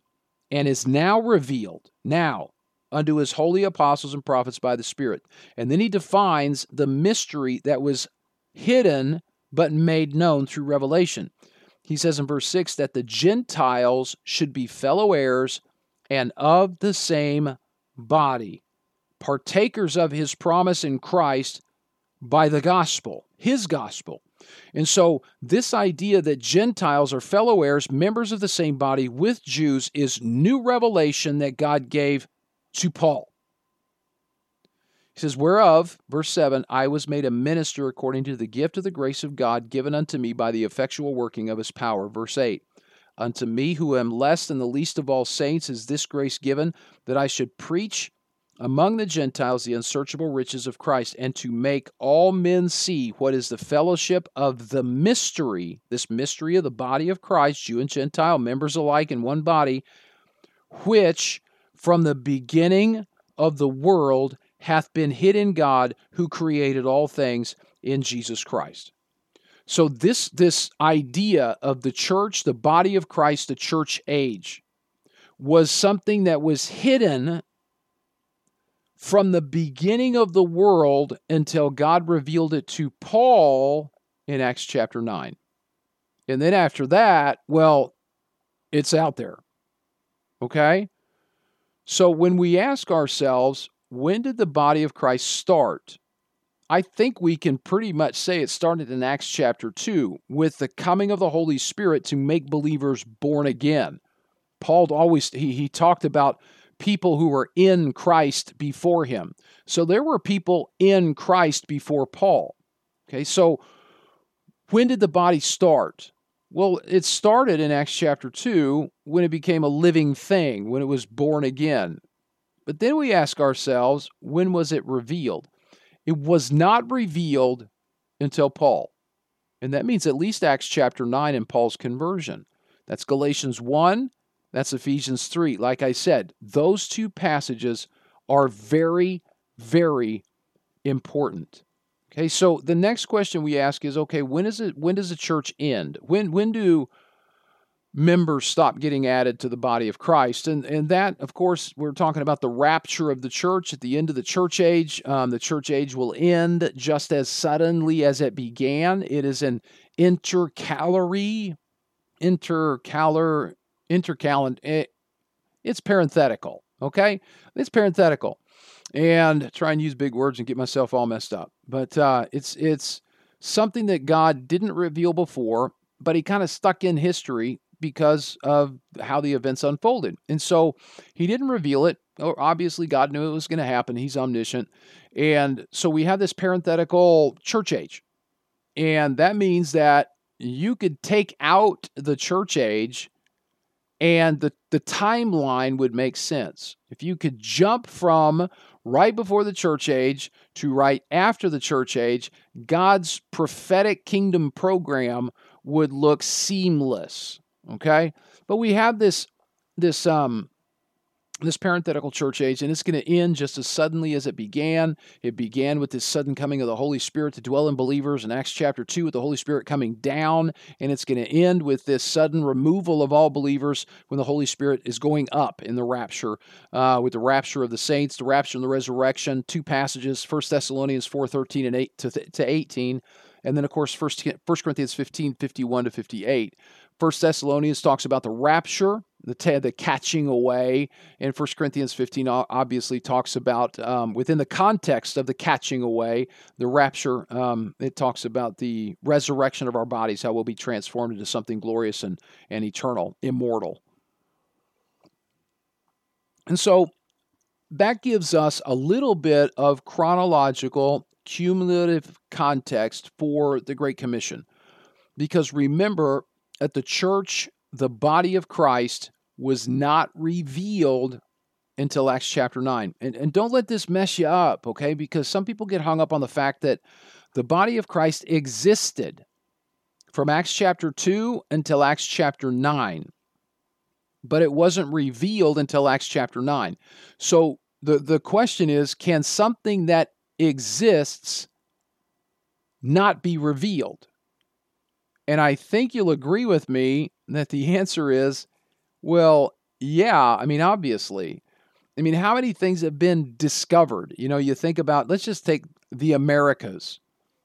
and is now revealed, now, unto his holy apostles and prophets by the Spirit. And then he defines the mystery that was hidden but made known through revelation. He says in verse 6 that the Gentiles should be fellow heirs and of the same body, partakers of his promise in Christ by the gospel, his gospel. And so, this idea that Gentiles are fellow heirs, members of the same body with Jews, is new revelation that God gave to Paul. He says, Whereof, verse 7, I was made a minister according to the gift of the grace of God given unto me by the effectual working of his power. Verse 8, Unto me, who am less than the least of all saints, is this grace given, that I should preach among the Gentiles the unsearchable riches of Christ, and to make all men see what is the fellowship of the mystery, this mystery of the body of Christ, Jew and Gentile, members alike in one body, which from the beginning of the world hath been hid in God who created all things in Jesus Christ. So this this idea of the church, the body of Christ, the church age was something that was hidden from the beginning of the world until God revealed it to Paul in Acts chapter 9. And then after that, well, it's out there. Okay? So when we ask ourselves, when did the body of Christ start? I think we can pretty much say it started in Acts chapter 2 with the coming of the Holy Spirit to make believers born again. Paul always he, he talked about people who were in Christ before him. So there were people in Christ before Paul. Okay, so when did the body start? Well, it started in Acts chapter 2 when it became a living thing, when it was born again. But then we ask ourselves, when was it revealed? It was not revealed until Paul. And that means at least Acts chapter 9 and Paul's conversion. That's Galatians 1, that's Ephesians 3. Like I said, those two passages are very, very important. Okay, so the next question we ask is okay, when is it when does the church end? When when do members stop getting added to the body of Christ. And, and that, of course, we're talking about the rapture of the church at the end of the church age. Um, the church age will end just as suddenly as it began. It is an intercalary, intercalar, intercalend. It, eh, it's parenthetical, okay? It's parenthetical. And try and use big words and get myself all messed up. But uh, it's it's something that God didn't reveal before, but he kind of stuck in history because of how the events unfolded. And so he didn't reveal it. Obviously, God knew it was going to happen. He's omniscient. And so we have this parenthetical church age. And that means that you could take out the church age and the, the timeline would make sense. If you could jump from right before the church age to right after the church age, God's prophetic kingdom program would look seamless. Okay? But we have this this um this parenthetical church age, and it's going to end just as suddenly as it began. It began with this sudden coming of the Holy Spirit to dwell in believers in Acts chapter 2, with the Holy Spirit coming down, and it's going to end with this sudden removal of all believers when the Holy Spirit is going up in the rapture, uh, with the rapture of the saints, the rapture and the resurrection. Two passages, 1 Thessalonians 4 13 and 8 to, to 18. And then, of course, 1 Corinthians 15, 51 to 58. First Thessalonians talks about the rapture, the, the catching away, and First Corinthians 15 obviously talks about, um, within the context of the catching away, the rapture, um, it talks about the resurrection of our bodies, how we'll be transformed into something glorious and, and eternal, immortal. And so that gives us a little bit of chronological, cumulative context for the Great Commission. Because remember, at the church, the body of Christ was not revealed until Acts chapter 9. And, and don't let this mess you up, okay? Because some people get hung up on the fact that the body of Christ existed from Acts chapter 2 until Acts chapter 9, but it wasn't revealed until Acts chapter 9. So the, the question is can something that exists not be revealed? And I think you'll agree with me that the answer is well, yeah. I mean, obviously. I mean, how many things have been discovered? You know, you think about, let's just take the Americas.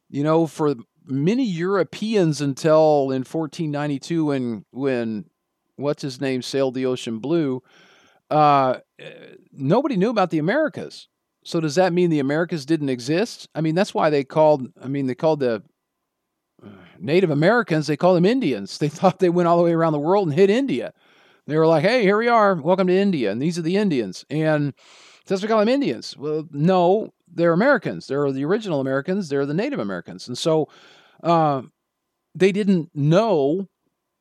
You know, for many Europeans until in 1492 when when what's his name sailed the ocean blue, uh, nobody knew about the Americas. So does that mean the Americas didn't exist? I mean, that's why they called. I mean, they called the Native Americans, they call them Indians. They thought they went all the way around the world and hit India. They were like, hey, here we are. Welcome to India. And these are the Indians. And that's we call them Indians. Well, no, they're Americans. They're the original Americans. They're the Native Americans. And so uh, they didn't know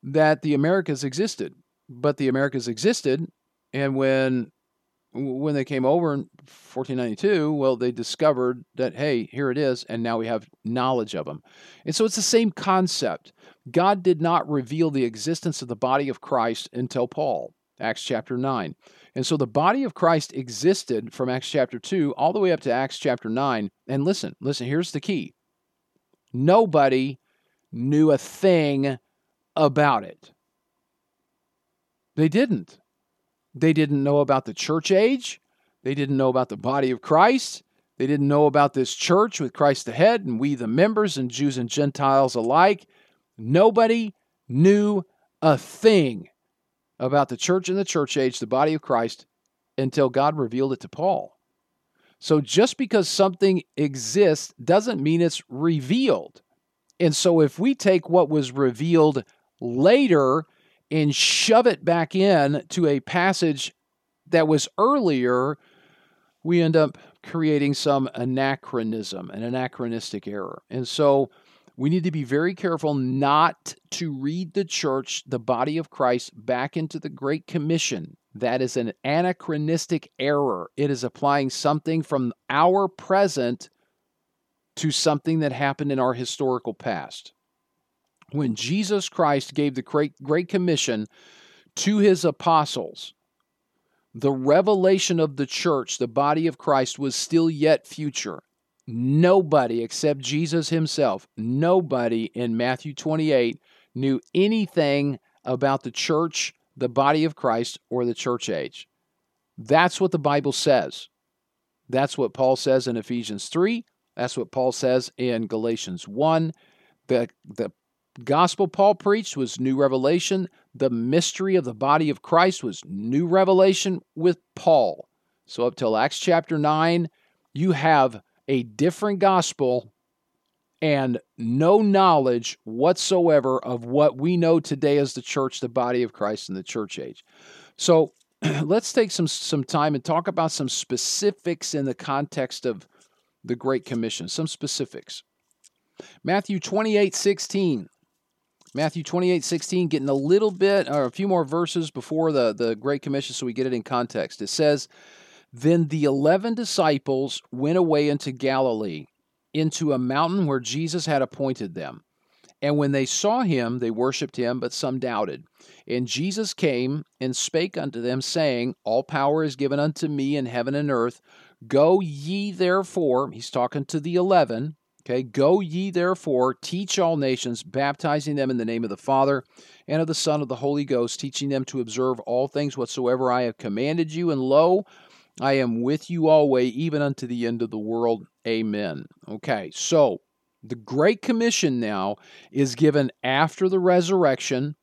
that the Americas existed, but the Americas existed. And when when they came over in 1492, well, they discovered that, hey, here it is, and now we have knowledge of them. And so it's the same concept. God did not reveal the existence of the body of Christ until Paul, Acts chapter 9. And so the body of Christ existed from Acts chapter 2 all the way up to Acts chapter 9. And listen, listen, here's the key nobody knew a thing about it. They didn't. They didn't know about the church age. They didn't know about the body of Christ. They didn't know about this church with Christ the head and we the members and Jews and Gentiles alike. Nobody knew a thing about the church and the church age, the body of Christ, until God revealed it to Paul. So just because something exists doesn't mean it's revealed. And so if we take what was revealed later and shove it back in to a passage that was earlier, we end up creating some anachronism, an anachronistic error. And so we need to be very careful not to read the church, the body of Christ, back into the Great Commission. That is an anachronistic error. It is applying something from our present to something that happened in our historical past when Jesus Christ gave the Great, Great Commission to his apostles, the revelation of the church, the body of Christ, was still yet future. Nobody except Jesus himself, nobody in Matthew 28 knew anything about the church, the body of Christ, or the church age. That's what the Bible says. That's what Paul says in Ephesians 3. That's what Paul says in Galatians 1. The, the gospel Paul preached was new revelation. The mystery of the body of Christ was new revelation with Paul. So, up till Acts chapter 9, you have a different gospel and no knowledge whatsoever of what we know today as the church, the body of Christ, in the church age. So, let's take some, some time and talk about some specifics in the context of the Great Commission, some specifics. Matthew 28 16. Matthew 28, 16, getting a little bit or a few more verses before the, the Great Commission so we get it in context. It says, Then the eleven disciples went away into Galilee, into a mountain where Jesus had appointed them. And when they saw him, they worshipped him, but some doubted. And Jesus came and spake unto them, saying, All power is given unto me in heaven and earth. Go ye therefore, he's talking to the eleven, Okay, go ye therefore, teach all nations, baptizing them in the name of the Father and of the Son of the Holy Ghost, teaching them to observe all things whatsoever I have commanded you. And lo, I am with you always, even unto the end of the world. Amen. Okay, so the Great Commission now is given after the resurrection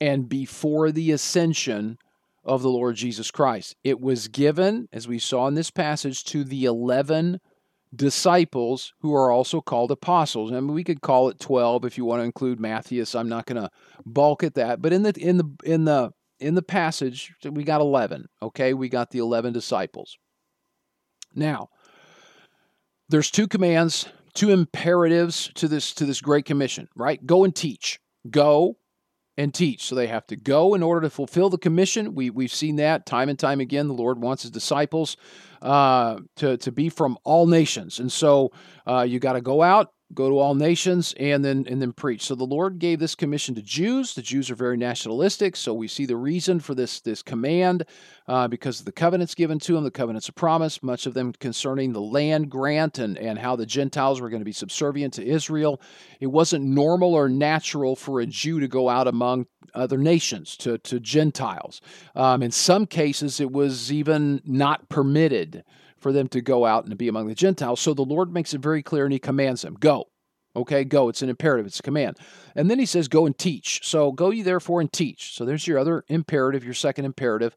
and before the ascension of the Lord Jesus Christ. It was given, as we saw in this passage, to the 11 disciples who are also called apostles. I mean, we could call it 12 if you want to include Matthias. I'm not going to balk at that. But in the in the in the in the passage, we got 11. Okay, we got the 11 disciples. Now, there's two commands, two imperatives to this to this great commission, right? Go and teach. Go and teach. So they have to go in order to fulfill the commission. We, we've seen that time and time again. The Lord wants his disciples uh, to, to be from all nations. And so uh, you got to go out, go to all nations and then and then preach. So the lord gave this commission to jews. The jews are very nationalistic so we see the reason for this this command uh, because of the covenants given to them the covenants of promise much of them concerning the land grant and and how the gentiles were going to be subservient to israel. It wasn't normal or natural for a jew to go out among other nations to to gentiles. Um, in some cases it was even not permitted for them to go out and to be among the Gentiles. So the Lord makes it very clear and he commands them, go. Okay, go. It's an imperative, it's a command. And then he says, go and teach. So go ye therefore and teach. So there's your other imperative, your second imperative.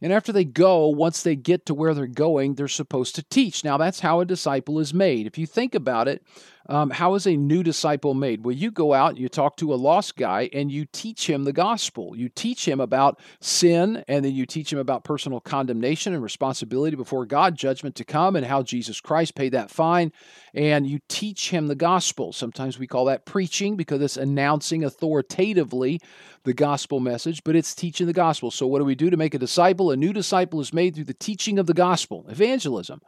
And after they go, once they get to where they're going, they're supposed to teach. Now, that's how a disciple is made. If you think about it, Um, how is a new disciple made? Well, you go out and you talk to a lost guy and you teach him the gospel. You teach him about sin and then you teach him about personal condemnation and responsibility before God, judgment to come, and how Jesus Christ paid that fine. And you teach him the gospel. Sometimes we call that preaching because it's announcing authoritatively the gospel message, but it's teaching the gospel. So, what do we do to make a disciple? A new disciple is made through the teaching of the gospel, evangelism.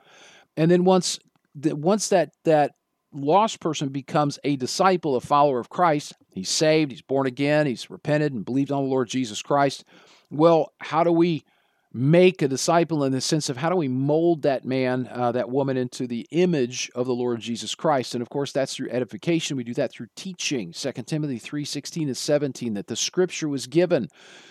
And then once once that that lost person becomes a disciple, a follower of Christ, he's saved, he's born again, he's repented and believed on the Lord Jesus Christ. Well, how do we make a disciple in the sense of how do we mold that man, uh, that woman into the image of the Lord Jesus Christ? And of course, that's through edification. We do that through teaching. 2 Timothy 3 16 and 17, that the scripture was given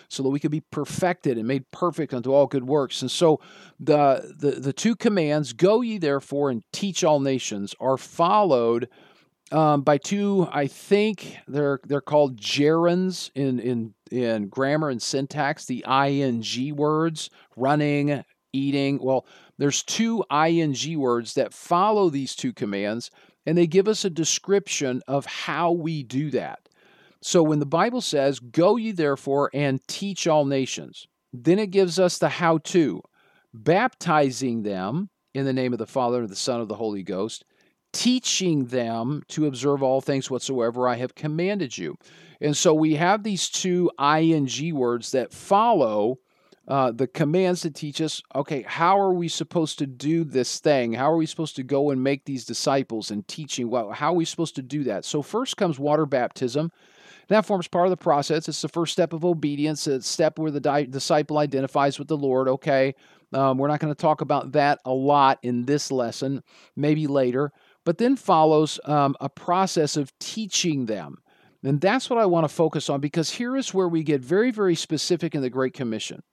so that we could be perfected and made perfect unto all good works. And so the, the, the two commands, go ye therefore and teach all nations, are followed um, by two, I think they're they're called gerunds in in in grammar and syntax. The ing words, running, eating. Well, there's two ing words that follow these two commands, and they give us a description of how we do that. So when the Bible says, "Go ye therefore and teach all nations," then it gives us the how-to, baptizing them in the name of the Father, and the Son, of the Holy Ghost teaching them to observe all things whatsoever I have commanded you. And so we have these two ing words that follow uh, the commands to teach us okay, how are we supposed to do this thing? How are we supposed to go and make these disciples and teaching? Well, how are we supposed to do that? So, first comes water baptism. That forms part of the process. It's the first step of obedience, a step where the di- disciple identifies with the Lord. Okay, um, we're not going to talk about that a lot in this lesson, maybe later. But then follows um, a process of teaching them. And that's what I want to focus on because here is where we get very, very specific in the Great Commission.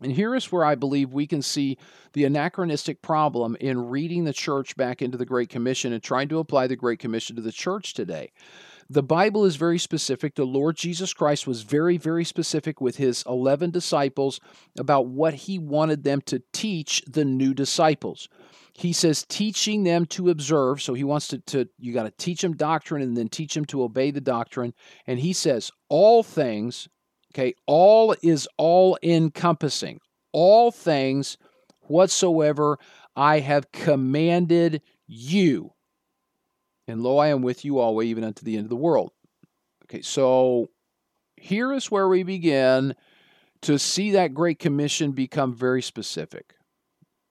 And here is where I believe we can see the anachronistic problem in reading the church back into the Great Commission and trying to apply the Great Commission to the church today. The Bible is very specific. The Lord Jesus Christ was very, very specific with his 11 disciples about what he wanted them to teach the new disciples he says teaching them to observe so he wants to, to you got to teach them doctrine and then teach them to obey the doctrine. And he says all things okay all is all encompassing all things whatsoever i have commanded you. And lo i am with you always even unto the end of the world. Okay so here is where we begin to see that great commission become very specific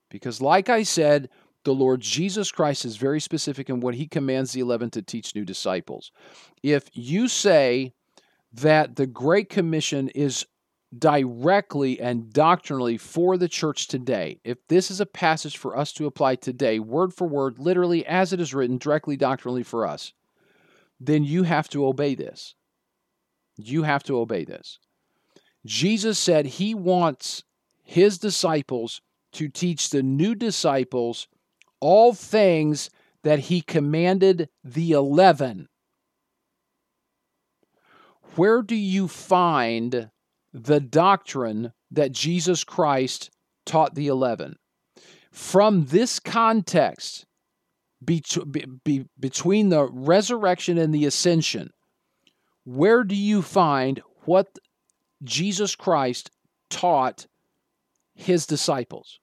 because, like I said, the Lord Jesus Christ is very specific in what he commands the 11 to teach new disciples. If you say that the Great Commission is directly and doctrinally for the church today, if this is a passage for us to apply today, word for word, literally as it is written, directly doctrinally for us, then you have to obey this. You have to obey this. Jesus said he wants his disciples to teach the new disciples all things that he commanded the eleven. Where do you find the doctrine that Jesus Christ taught the eleven? From this context, be, be, between the resurrection and the ascension, where do you find what Jesus Christ taught his disciples?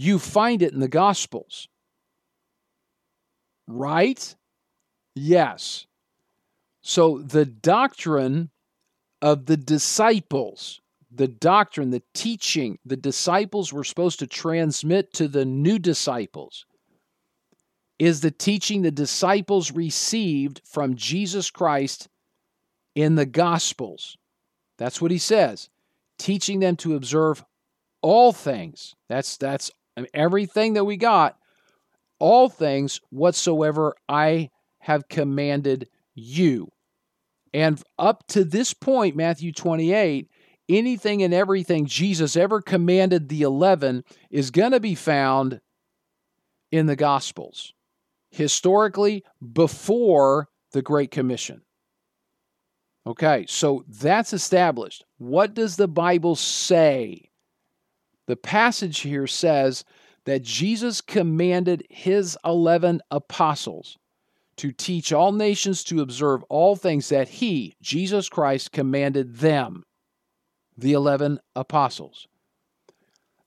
You find it in the Gospels. Right? Yes. So the doctrine of the disciples, the doctrine, the teaching the disciples were supposed to transmit to the new disciples is the teaching the disciples received from Jesus Christ in the Gospels. That's what he says. Teaching them to observe all things. That's that's Mean, everything that we got, all things whatsoever I have commanded you. And up to this point, Matthew 28, anything and everything Jesus ever commanded the 11 is going to be found in the Gospels, historically, before the Great Commission. Okay, so that's established. What does the Bible say? The passage here says that Jesus commanded his 11 apostles. to teach all nations to observe all things that he, Jesus Christ, commanded them, the 11 apostles.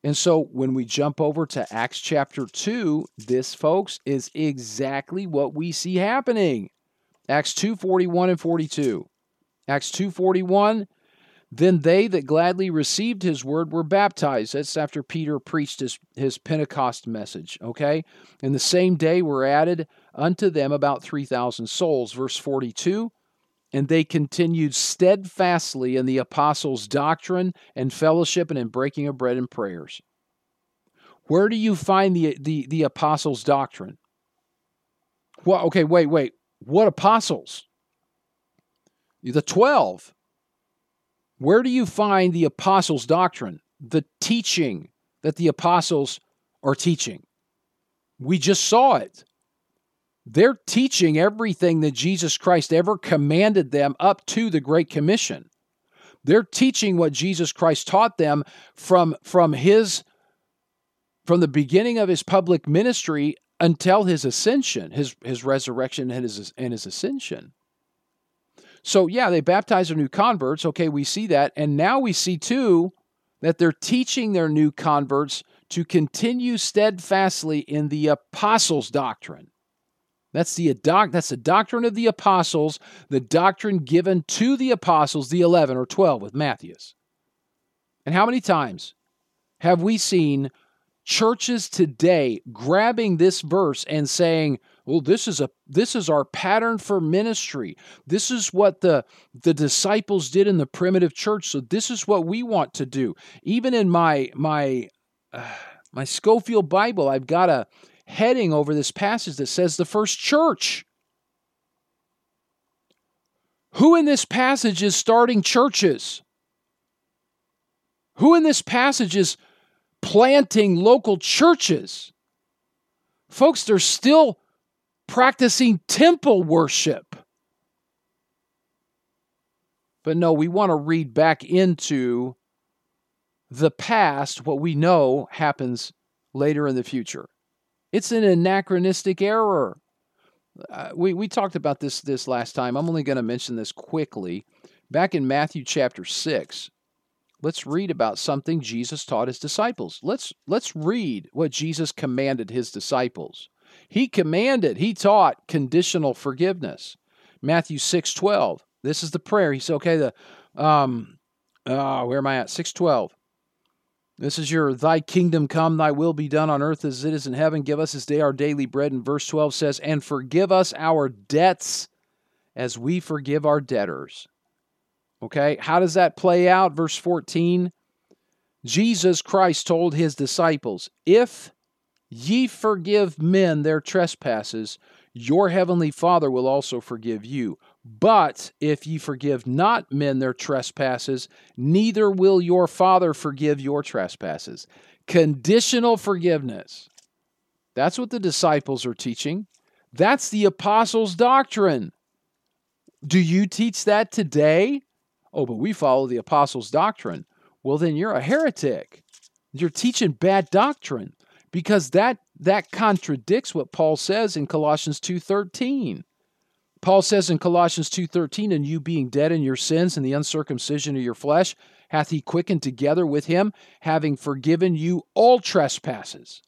And so when we jump over to Acts chapter 2, this folks is exactly what we see happening. Acts 2:41 and 42. Acts 2:41 then they that gladly received his word were baptized. That's after Peter preached his, his Pentecost message, okay? And the same day were added unto them about 3,000 souls. Verse 42 And they continued steadfastly in the apostles' doctrine and fellowship and in breaking of bread and prayers. Where do you find the, the, the apostles' doctrine? Well, okay, wait, wait. What apostles? The 12. Where do you find the apostles' doctrine, the teaching that the apostles are teaching? We just saw it. They're teaching everything that Jesus Christ ever commanded them up to the Great Commission. They're teaching what Jesus Christ taught them from, from his from the beginning of his public ministry until his ascension, his, his resurrection and his, and his ascension. So, yeah, they baptize their new converts. Okay, we see that. And now we see, too, that they're teaching their new converts to continue steadfastly in the apostles' doctrine. That's the, that's the doctrine of the apostles, the doctrine given to the apostles, the 11 or 12 with Matthias. And how many times have we seen churches today grabbing this verse and saying, well this is a this is our pattern for ministry. This is what the the disciples did in the primitive church. So this is what we want to do. Even in my my uh, my Scofield Bible I've got a heading over this passage that says the first church. Who in this passage is starting churches? Who in this passage is planting local churches? Folks they're still practicing temple worship. But no, we want to read back into the past, what we know happens later in the future. It's an anachronistic error. Uh, we, we talked about this this last time. I'm only going to mention this quickly. Back in Matthew chapter 6, let's read about something Jesus taught his disciples. Let's let's read what Jesus commanded his disciples. He commanded, he taught conditional forgiveness. Matthew 6 12. This is the prayer. He said, okay, the um uh, where am I at? 612. This is your thy kingdom come, thy will be done on earth as it is in heaven. Give us this day our daily bread. And verse 12 says, And forgive us our debts as we forgive our debtors. Okay, how does that play out? Verse 14 Jesus Christ told his disciples, If Ye forgive men their trespasses, your heavenly Father will also forgive you. But if ye forgive not men their trespasses, neither will your Father forgive your trespasses. Conditional forgiveness. That's what the disciples are teaching. That's the apostles' doctrine. Do you teach that today? Oh, but we follow the apostles' doctrine. Well, then you're a heretic. You're teaching bad doctrine because that that contradicts what Paul says in Colossians 2:13. Paul says in Colossians 2:13, "And you being dead in your sins and the uncircumcision of your flesh, hath he quickened together with him, having forgiven you all trespasses."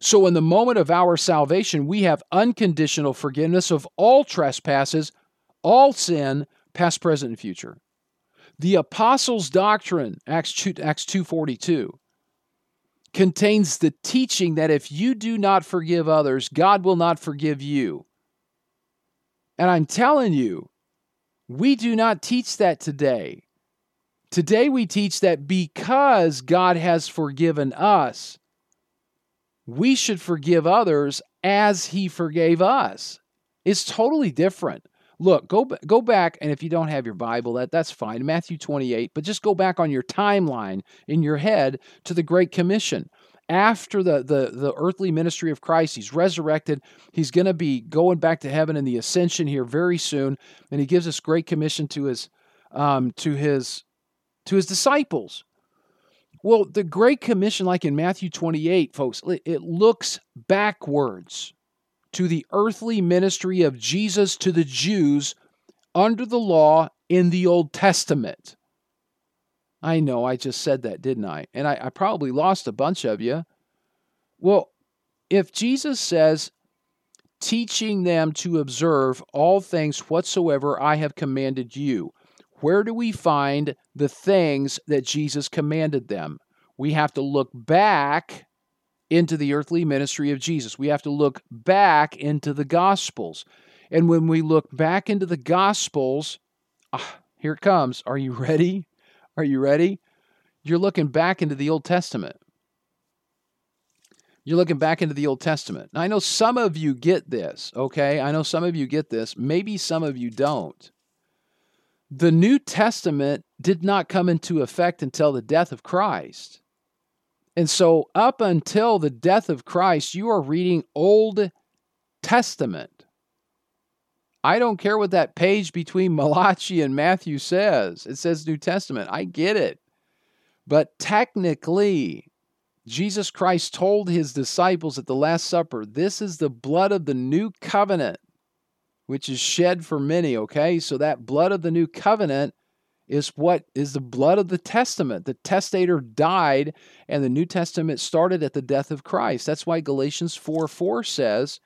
So in the moment of our salvation, we have unconditional forgiveness of all trespasses, all sin, past, present, and future. The apostles' doctrine, Acts 2, Acts 2:42, contains the teaching that if you do not forgive others, God will not forgive you. And I'm telling you, we do not teach that today. Today we teach that because God has forgiven us, we should forgive others as he forgave us. It's totally different. Look, go go back, and if you don't have your Bible, that that's fine. Matthew 28, but just go back on your timeline in your head to the Great Commission. After the the the earthly ministry of Christ, he's resurrected. He's going to be going back to heaven in the ascension here very soon, and he gives this Great Commission to his um, to his to his disciples. Well, the Great Commission, like in Matthew 28, folks, it looks backwards to the earthly ministry of Jesus to the Jews under the law in the Old Testament. I know I just said that, didn't I? And I, I probably lost a bunch of you. Well, if Jesus says, teaching them to observe all things whatsoever I have commanded you, where do we find the things that Jesus commanded them? We have to look back into the earthly ministry of Jesus. We have to look back into the Gospels. And when we look back into the Gospels, ah, here it comes. Are you ready? Are you ready? You're looking back into the Old Testament. You're looking back into the Old Testament. Now, I know some of you get this, okay? I know some of you get this. Maybe some of you don't. The New Testament did not come into effect until the death of Christ. And so, up until the death of Christ, you are reading Old Testament. I don't care what that page between Malachi and Matthew says. It says New Testament. I get it. But technically, Jesus Christ told his disciples at the Last Supper, This is the blood of the new covenant, which is shed for many. Okay? So that blood of the new covenant is what is the blood of the testament. The testator died, and the New Testament started at the death of Christ. That's why Galatians 4 4 says,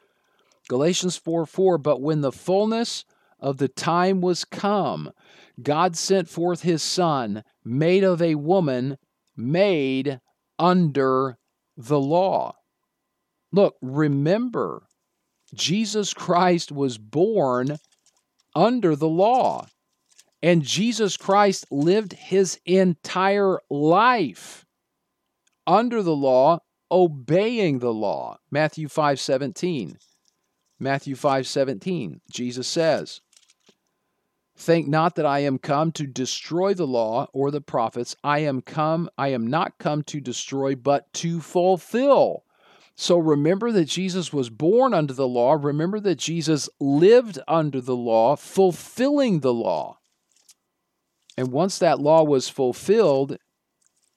Galatians 4 4, but when the fullness of the time was come, God sent forth his Son, made of a woman, made under the law. Look, remember, Jesus Christ was born under the law. And Jesus Christ lived his entire life under the law, obeying the law. Matthew 5 17. Matthew 5 17. Jesus says, Think not that I am come to destroy the law or the prophets. I am come, I am not come to destroy, but to fulfill. So remember that Jesus was born under the law. Remember that Jesus lived under the law, fulfilling the law. And once that law was fulfilled,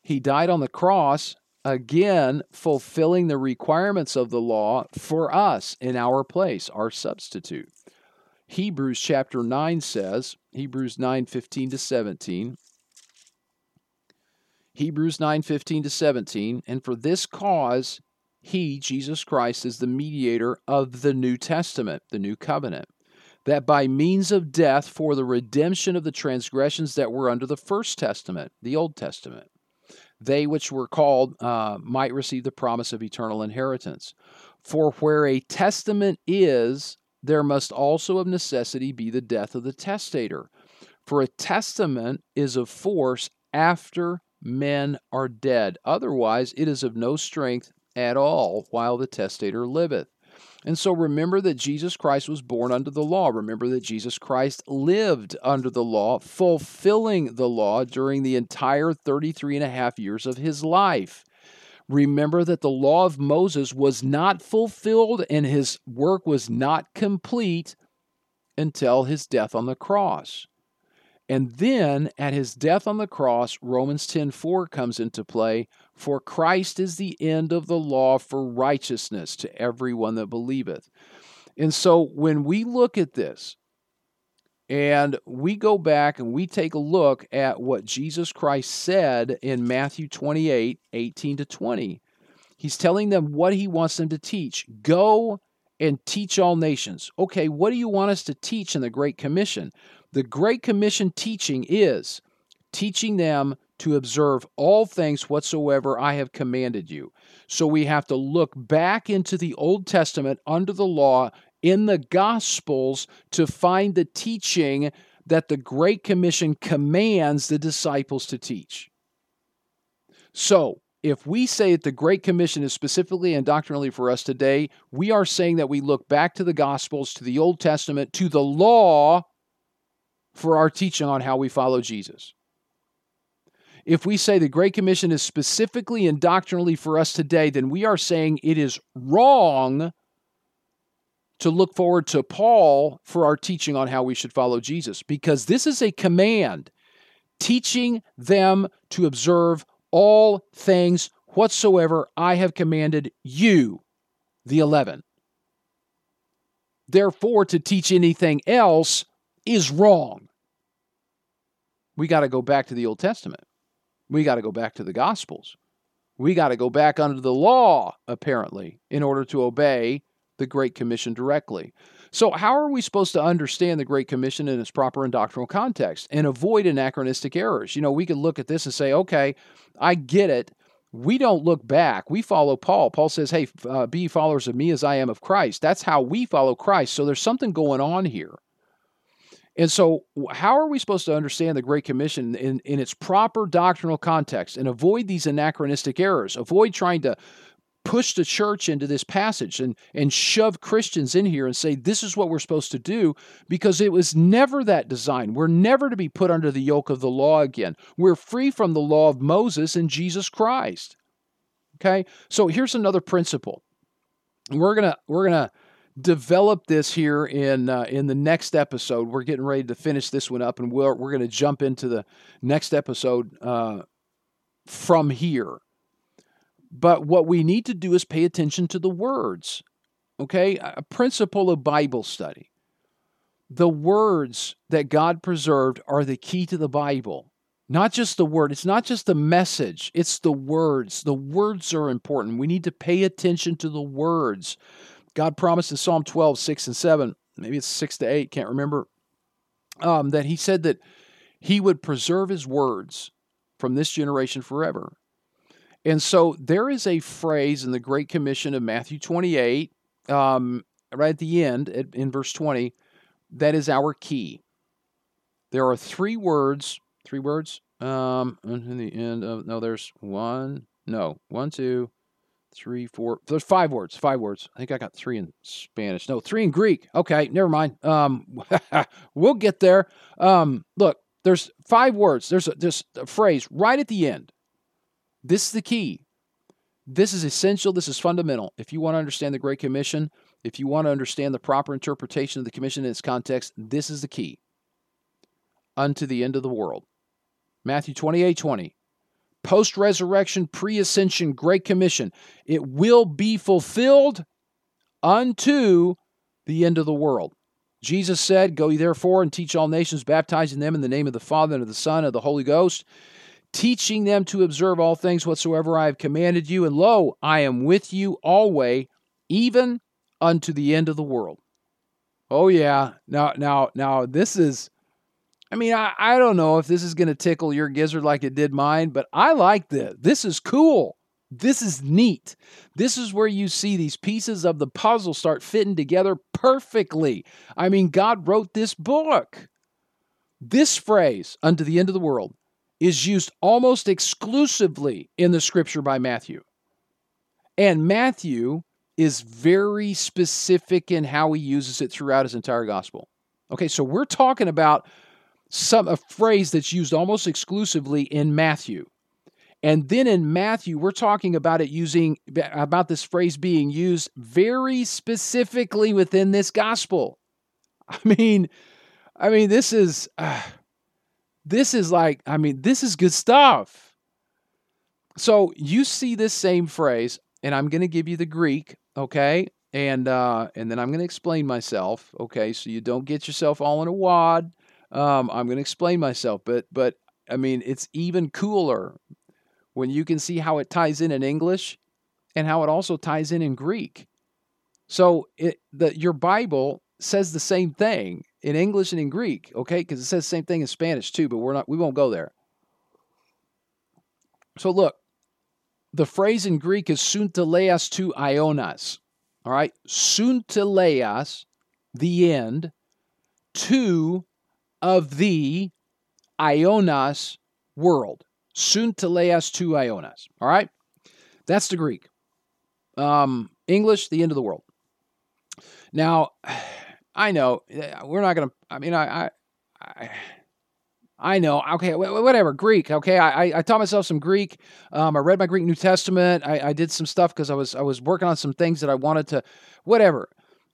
he died on the cross, again, fulfilling the requirements of the law for us in our place, our substitute. Hebrews chapter 9 says, Hebrews 9 15 to 17. Hebrews 9 15 to 17. And for this cause, he, Jesus Christ, is the mediator of the New Testament, the New Covenant that by means of death for the redemption of the transgressions that were under the first testament, the Old Testament, they which were called uh, might receive the promise of eternal inheritance. For where a testament is, there must also of necessity be the death of the testator. For a testament is of force after men are dead. Otherwise, it is of no strength at all while the testator liveth. And so remember that Jesus Christ was born under the law. Remember that Jesus Christ lived under the law, fulfilling the law during the entire 33 and a half years of his life. Remember that the law of Moses was not fulfilled and his work was not complete until his death on the cross. And then at his death on the cross, Romans 10:4 comes into play, for Christ is the end of the law for righteousness to everyone that believeth. And so when we look at this and we go back and we take a look at what Jesus Christ said in Matthew 28 18 to 20, he's telling them what he wants them to teach. Go and teach all nations. Okay, what do you want us to teach in the Great Commission? The Great Commission teaching is teaching them to observe all things whatsoever I have commanded you. So we have to look back into the Old Testament under the law in the Gospels to find the teaching that the Great Commission commands the disciples to teach. So, if we say that the Great Commission is specifically and doctrinally for us today, we are saying that we look back to the Gospels, to the Old Testament, to the law for our teaching on how we follow Jesus. If we say the Great Commission is specifically and doctrinally for us today, then we are saying it is wrong to look forward to Paul for our teaching on how we should follow Jesus, because this is a command teaching them to observe all things whatsoever I have commanded you, the eleven. Therefore, to teach anything else is wrong. We got to go back to the Old Testament. We got to go back to the Gospels. We got to go back under the law, apparently, in order to obey the Great Commission directly. So, how are we supposed to understand the Great Commission in its proper and doctrinal context and avoid anachronistic errors? You know, we could look at this and say, okay, I get it. We don't look back. We follow Paul. Paul says, hey, uh, be followers of me as I am of Christ. That's how we follow Christ. So, there's something going on here. And so, how are we supposed to understand the Great Commission in, in its proper doctrinal context and avoid these anachronistic errors? Avoid trying to push the church into this passage and, and shove Christians in here and say, this is what we're supposed to do, because it was never that design. We're never to be put under the yoke of the law again. We're free from the law of Moses and Jesus Christ. Okay? So here's another principle. We're gonna we're gonna develop this here in uh, in the next episode. We're getting ready to finish this one up, and we're we're going to jump into the next episode uh, from here. But what we need to do is pay attention to the words. Okay, a principle of Bible study. The words that God preserved are the key to the Bible. Not just the word, it's not just the message, it's the words. The words are important. We need to pay attention to the words. God promised in Psalm 12, 6 and 7, maybe it's 6 to 8, can't remember, um, that He said that He would preserve His words from this generation forever. And so there is a phrase in the Great Commission of Matthew 28, um, right at the end, in verse 20, that is our key. There are three words, three words, um, in the end of, no, there's one, no, one, two, three, four. There's five words. Five words. I think I got three in Spanish. No, three in Greek. Okay, never mind. Um, we'll get there. Um, look, there's five words. There's a, a phrase right at the end. This is the key. This is essential. This is fundamental. If you want to understand the Great Commission, if you want to understand the proper interpretation of the commission in its context, this is the key. Unto the end of the world. Matthew 28 20 post resurrection, pre ascension, Great Commission. It will be fulfilled unto the end of the world. Jesus said, Go ye therefore and teach all nations, baptizing them in the name of the Father and of the Son and of the Holy Ghost, teaching them to observe all things whatsoever I have commanded you. And lo, I am with you always, even unto the end of the world. Oh yeah. Now now now this is I mean, I, I don't know if this is going to tickle your gizzard like it did mine, but I like this. This is cool. This is neat. This is where you see these pieces of the puzzle start fitting together perfectly. I mean, God wrote this book. This phrase, unto the end of the world, is used almost exclusively in the scripture by Matthew. And Matthew is very specific in how he uses it throughout his entire gospel. Okay, so we're talking about some a phrase that's used almost exclusively in Matthew. And then in Matthew, we're talking about it using about this phrase being used very specifically within this gospel. I mean, I mean, this is uh, this is like, I mean, this is good stuff. So you see this same phrase, and I'm going to give you the Greek, okay, and uh, and then I'm going to explain myself, okay, so you don't get yourself all in a wad. Um, I'm going to explain myself, but but I mean it's even cooler when you can see how it ties in in English and how it also ties in in Greek. So it, the, your Bible says the same thing in English and in Greek, okay? Because it says the same thing in Spanish too, but we're not we won't go there. So look, the phrase in Greek is sunteleas to ionas. All right, sunteleas, the end, to of the Ionas world. Sunteleas to Ionas. All right? That's the Greek. Um, English, the end of the world. Now, I know we're not going to, I mean, I, I, I know. Okay, whatever. Greek. Okay, I, I taught myself some Greek. Um, I read my Greek New Testament. I, I did some stuff because I was I was working on some things that I wanted to. Whatever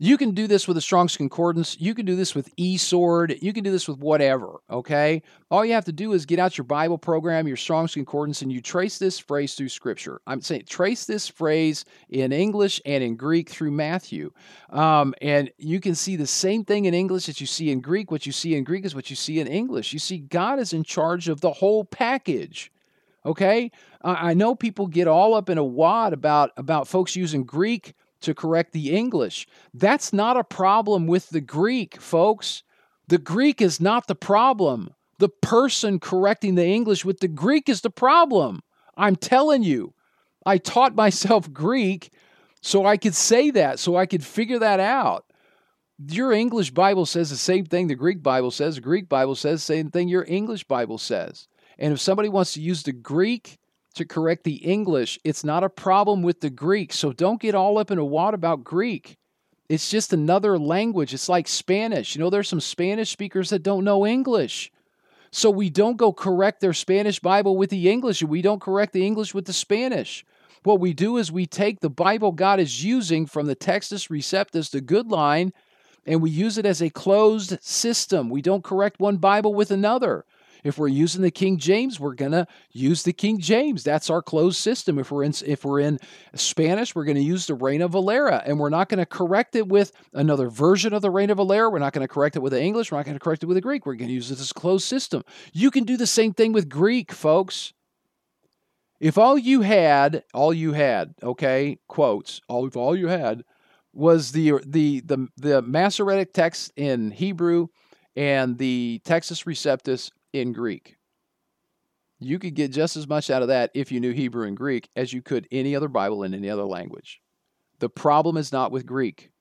You can do this with a Strong's Concordance. You can do this with eSword. You can do this with whatever, okay? All you have to do is get out your Bible program, your Strong's Concordance, and you trace this phrase through Scripture. I'm saying trace this phrase in English and in Greek through Matthew. Um, and you can see the same thing in English that you see in Greek. What you see in Greek is what you see in English. You see, God is in charge of the whole package. Okay, I know people get all up in a wad about about folks using Greek to correct the English. That's not a problem with the Greek, folks. The Greek is not the problem. The person correcting the English with the Greek is the problem. I'm telling you. I taught myself Greek so I could say that, so I could figure that out. Your English Bible says the same thing the Greek Bible says. The Greek Bible says the same thing your English Bible says. And if somebody wants to use the Greek to correct the English. It's not a problem with the Greek. So don't get all up in a wad about Greek. It's just another language. It's like Spanish. You know, there's some Spanish speakers that don't know English. So we don't go correct their Spanish Bible with the English, and we don't correct the English with the Spanish. What we do is we take the Bible God is using from the Textus Receptus, the good line, and we use it as a closed system. We don't correct one Bible with another. If we're using the King James, we're going to use the King James. That's our closed system. If we're in if we're in Spanish, we're going to use the Reina Valera and we're not going to correct it with another version of the Reina Valera. We're not going to correct it with the English, we're not going to correct it with the Greek. We're going to use this closed system. You can do the same thing with Greek, folks. If all you had, all you had, okay, quotes, all if all you had was the the the the Masoretic text in Hebrew and the Textus Receptus in Greek. You could get just as much out of that if you knew Hebrew and Greek as you could any other Bible in any other language. The problem is not with Greek.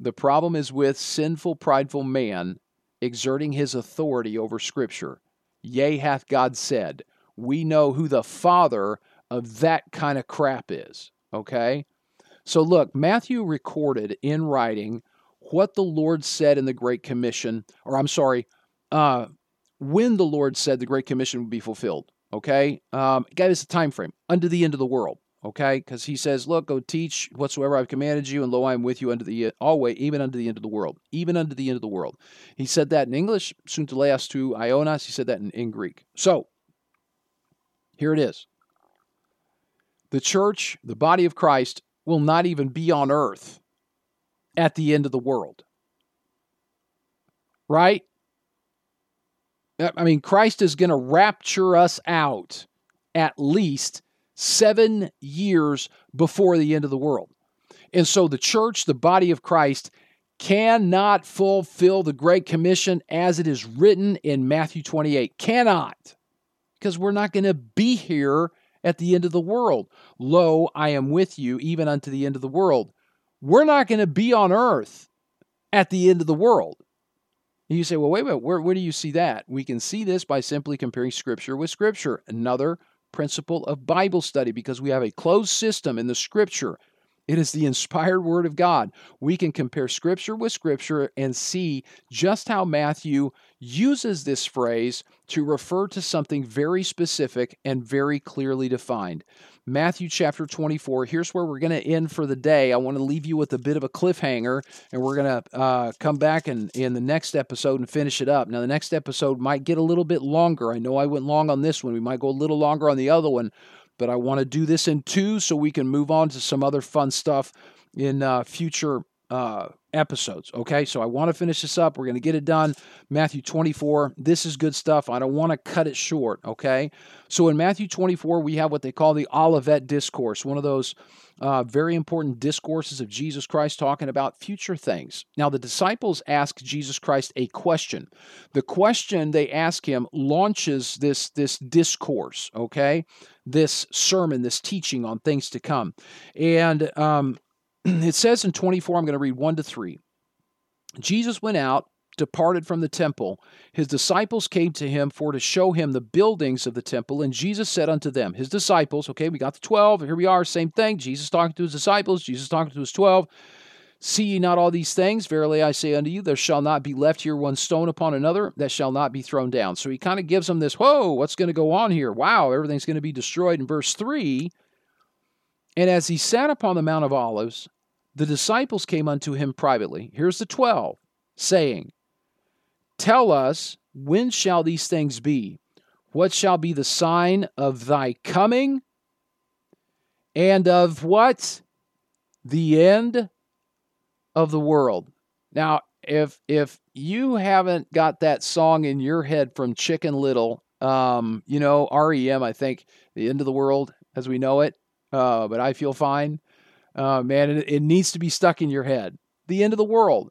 The problem is with sinful, prideful man exerting his authority over Scripture. Yea, hath God said. We know who the father of that kind of crap is. Okay? So look, Matthew recorded in writing what the Lord said in the Great Commission, or I'm sorry, uh, when the Lord said the Great Commission would be fulfilled. Okay, um, gave us a time frame unto the end of the world. Okay, because he says, "Look, go teach whatsoever I've commanded you, and lo, I am with you unto the always, even unto the end of the world, even unto the end of the world." He said that in English, "Sunteleas to Ionas." He said that in, in Greek. So here it is: the church, the body of Christ, will not even be on earth at the end of the world. Right? I mean, Christ is going to rapture us out at least seven years before the end of the world. And so the church, the body of Christ, cannot fulfill the Great Commission as it is written in Matthew 28. Cannot. Because we're not going to be here at the end of the world. Lo, I am with you even unto the end of the world. We're not going to be on earth at the end of the world. And you say, well, wait a minute, where, where do you see that? We can see this by simply comparing Scripture with Scripture. Another principle of Bible study because we have a closed system in the Scripture. It is the inspired Word of God. We can compare Scripture with Scripture and see just how Matthew uses this phrase to refer to something very specific and very clearly defined. Matthew chapter 24. Here's where we're going to end for the day. I want to leave you with a bit of a cliffhanger, and we're going to uh, come back and in the next episode and finish it up. Now, the next episode might get a little bit longer. I know I went long on this one. We might go a little longer on the other one, but I want to do this in two so we can move on to some other fun stuff in uh, future uh, episodes. Okay, so I want to finish this up. We're going to get it done. Matthew 24. This is good stuff. I don't want to cut it short. Okay, so in Matthew 24, we have what they call the Olivet Discourse, one of those uh, very important discourses of Jesus Christ talking about future things. Now, the disciples ask Jesus Christ a question. The question they ask him launches this, this discourse, okay? This sermon, this teaching on things to come. And um, it says in 24, I'm going to read 1 to 3. Jesus went out, departed from the temple. His disciples came to him for to show him the buildings of the temple. And Jesus said unto them, His disciples, okay, we got the 12. Here we are, same thing. Jesus talking to his disciples, Jesus talking to his 12. See ye not all these things? Verily I say unto you, there shall not be left here one stone upon another that shall not be thrown down. So he kind of gives them this, whoa, what's going to go on here? Wow, everything's going to be destroyed. In verse 3, and as he sat upon the Mount of Olives, the disciples came unto him privately. Here's the 12 saying, Tell us, when shall these things be? What shall be the sign of thy coming? And of what? The end of the world. Now, if if you haven't got that song in your head from Chicken Little, um, you know, REM, I think, the end of the world as we know it, uh, but I feel fine. Uh, man, it, it needs to be stuck in your head. The end of the world.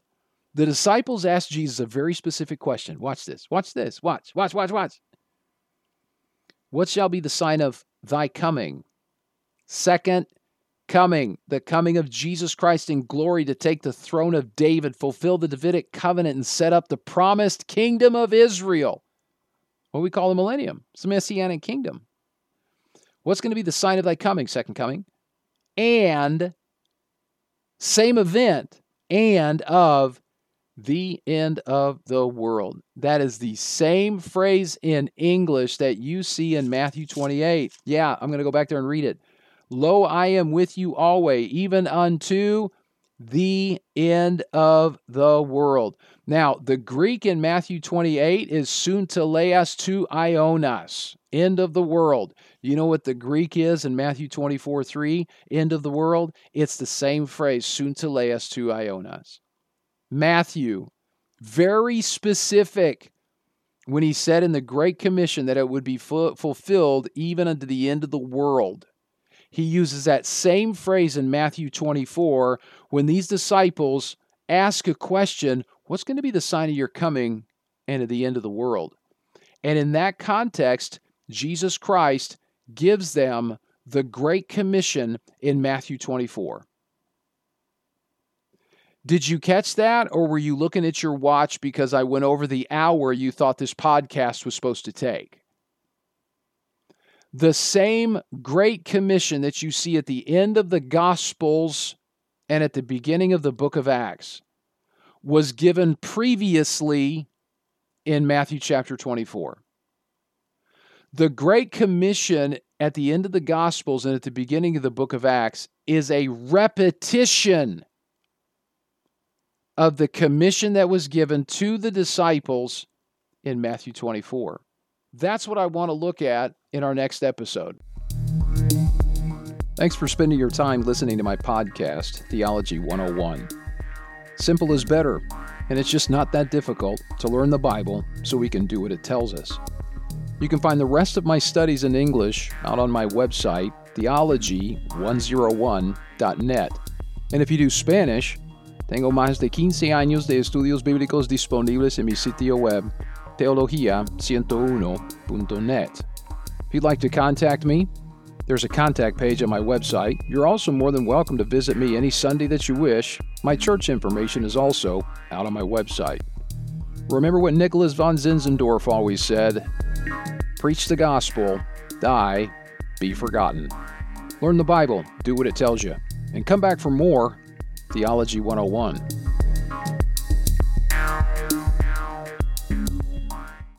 The disciples asked Jesus a very specific question. Watch this. Watch this. Watch. Watch. Watch. Watch. What shall be the sign of thy coming? Second coming, the coming of Jesus Christ in glory to take the throne of David, fulfill the Davidic covenant, and set up the promised kingdom of Israel. What we call the millennium. It's the messianic kingdom. What's going to be the sign of thy coming, second coming? And same event, and of the end of the world. That is the same phrase in English that you see in Matthew 28. Yeah, I'm going to go back there and read it. Lo, I am with you always, even unto the end of the world. Now, the Greek in Matthew 28 is sunteleas to Ionas, end of the world. You know what the Greek is in Matthew 24 3, end of the world? It's the same phrase, sunteleas to Ionas. Matthew, very specific when he said in the Great Commission that it would be fulfilled even unto the end of the world he uses that same phrase in Matthew 24 when these disciples ask a question What's going to be the sign of your coming and of the end of the world? And in that context, Jesus Christ gives them the Great Commission in Matthew 24. Did you catch that, or were you looking at your watch because I went over the hour you thought this podcast was supposed to take? the same great commission that you see at the end of the Gospels and at the beginning of the book of Acts was given previously in Matthew chapter 24. The Great Commission at the end of the Gospels and at the beginning of the book of Acts is a repetition of the commission that was given to the disciples in Matthew 24. That's what I want to look at in our next episode. Thanks for spending your time listening to my podcast, Theology 101. Simple is better, and it's just not that difficult to learn the Bible so we can do what it tells us. You can find the rest of my studies in English out on my website, theology101.net. And if you do Spanish, tengo más de 15 años de estudios bíblicos disponibles en mi sitio web, teologia101.net. If you'd like to contact me, there's a contact page on my website. You're also more than welcome to visit me any Sunday that you wish. My church information is also out on my website. Remember what Nicholas von Zinzendorf always said Preach the gospel, die, be forgotten. Learn the Bible, do what it tells you, and come back for more Theology 101.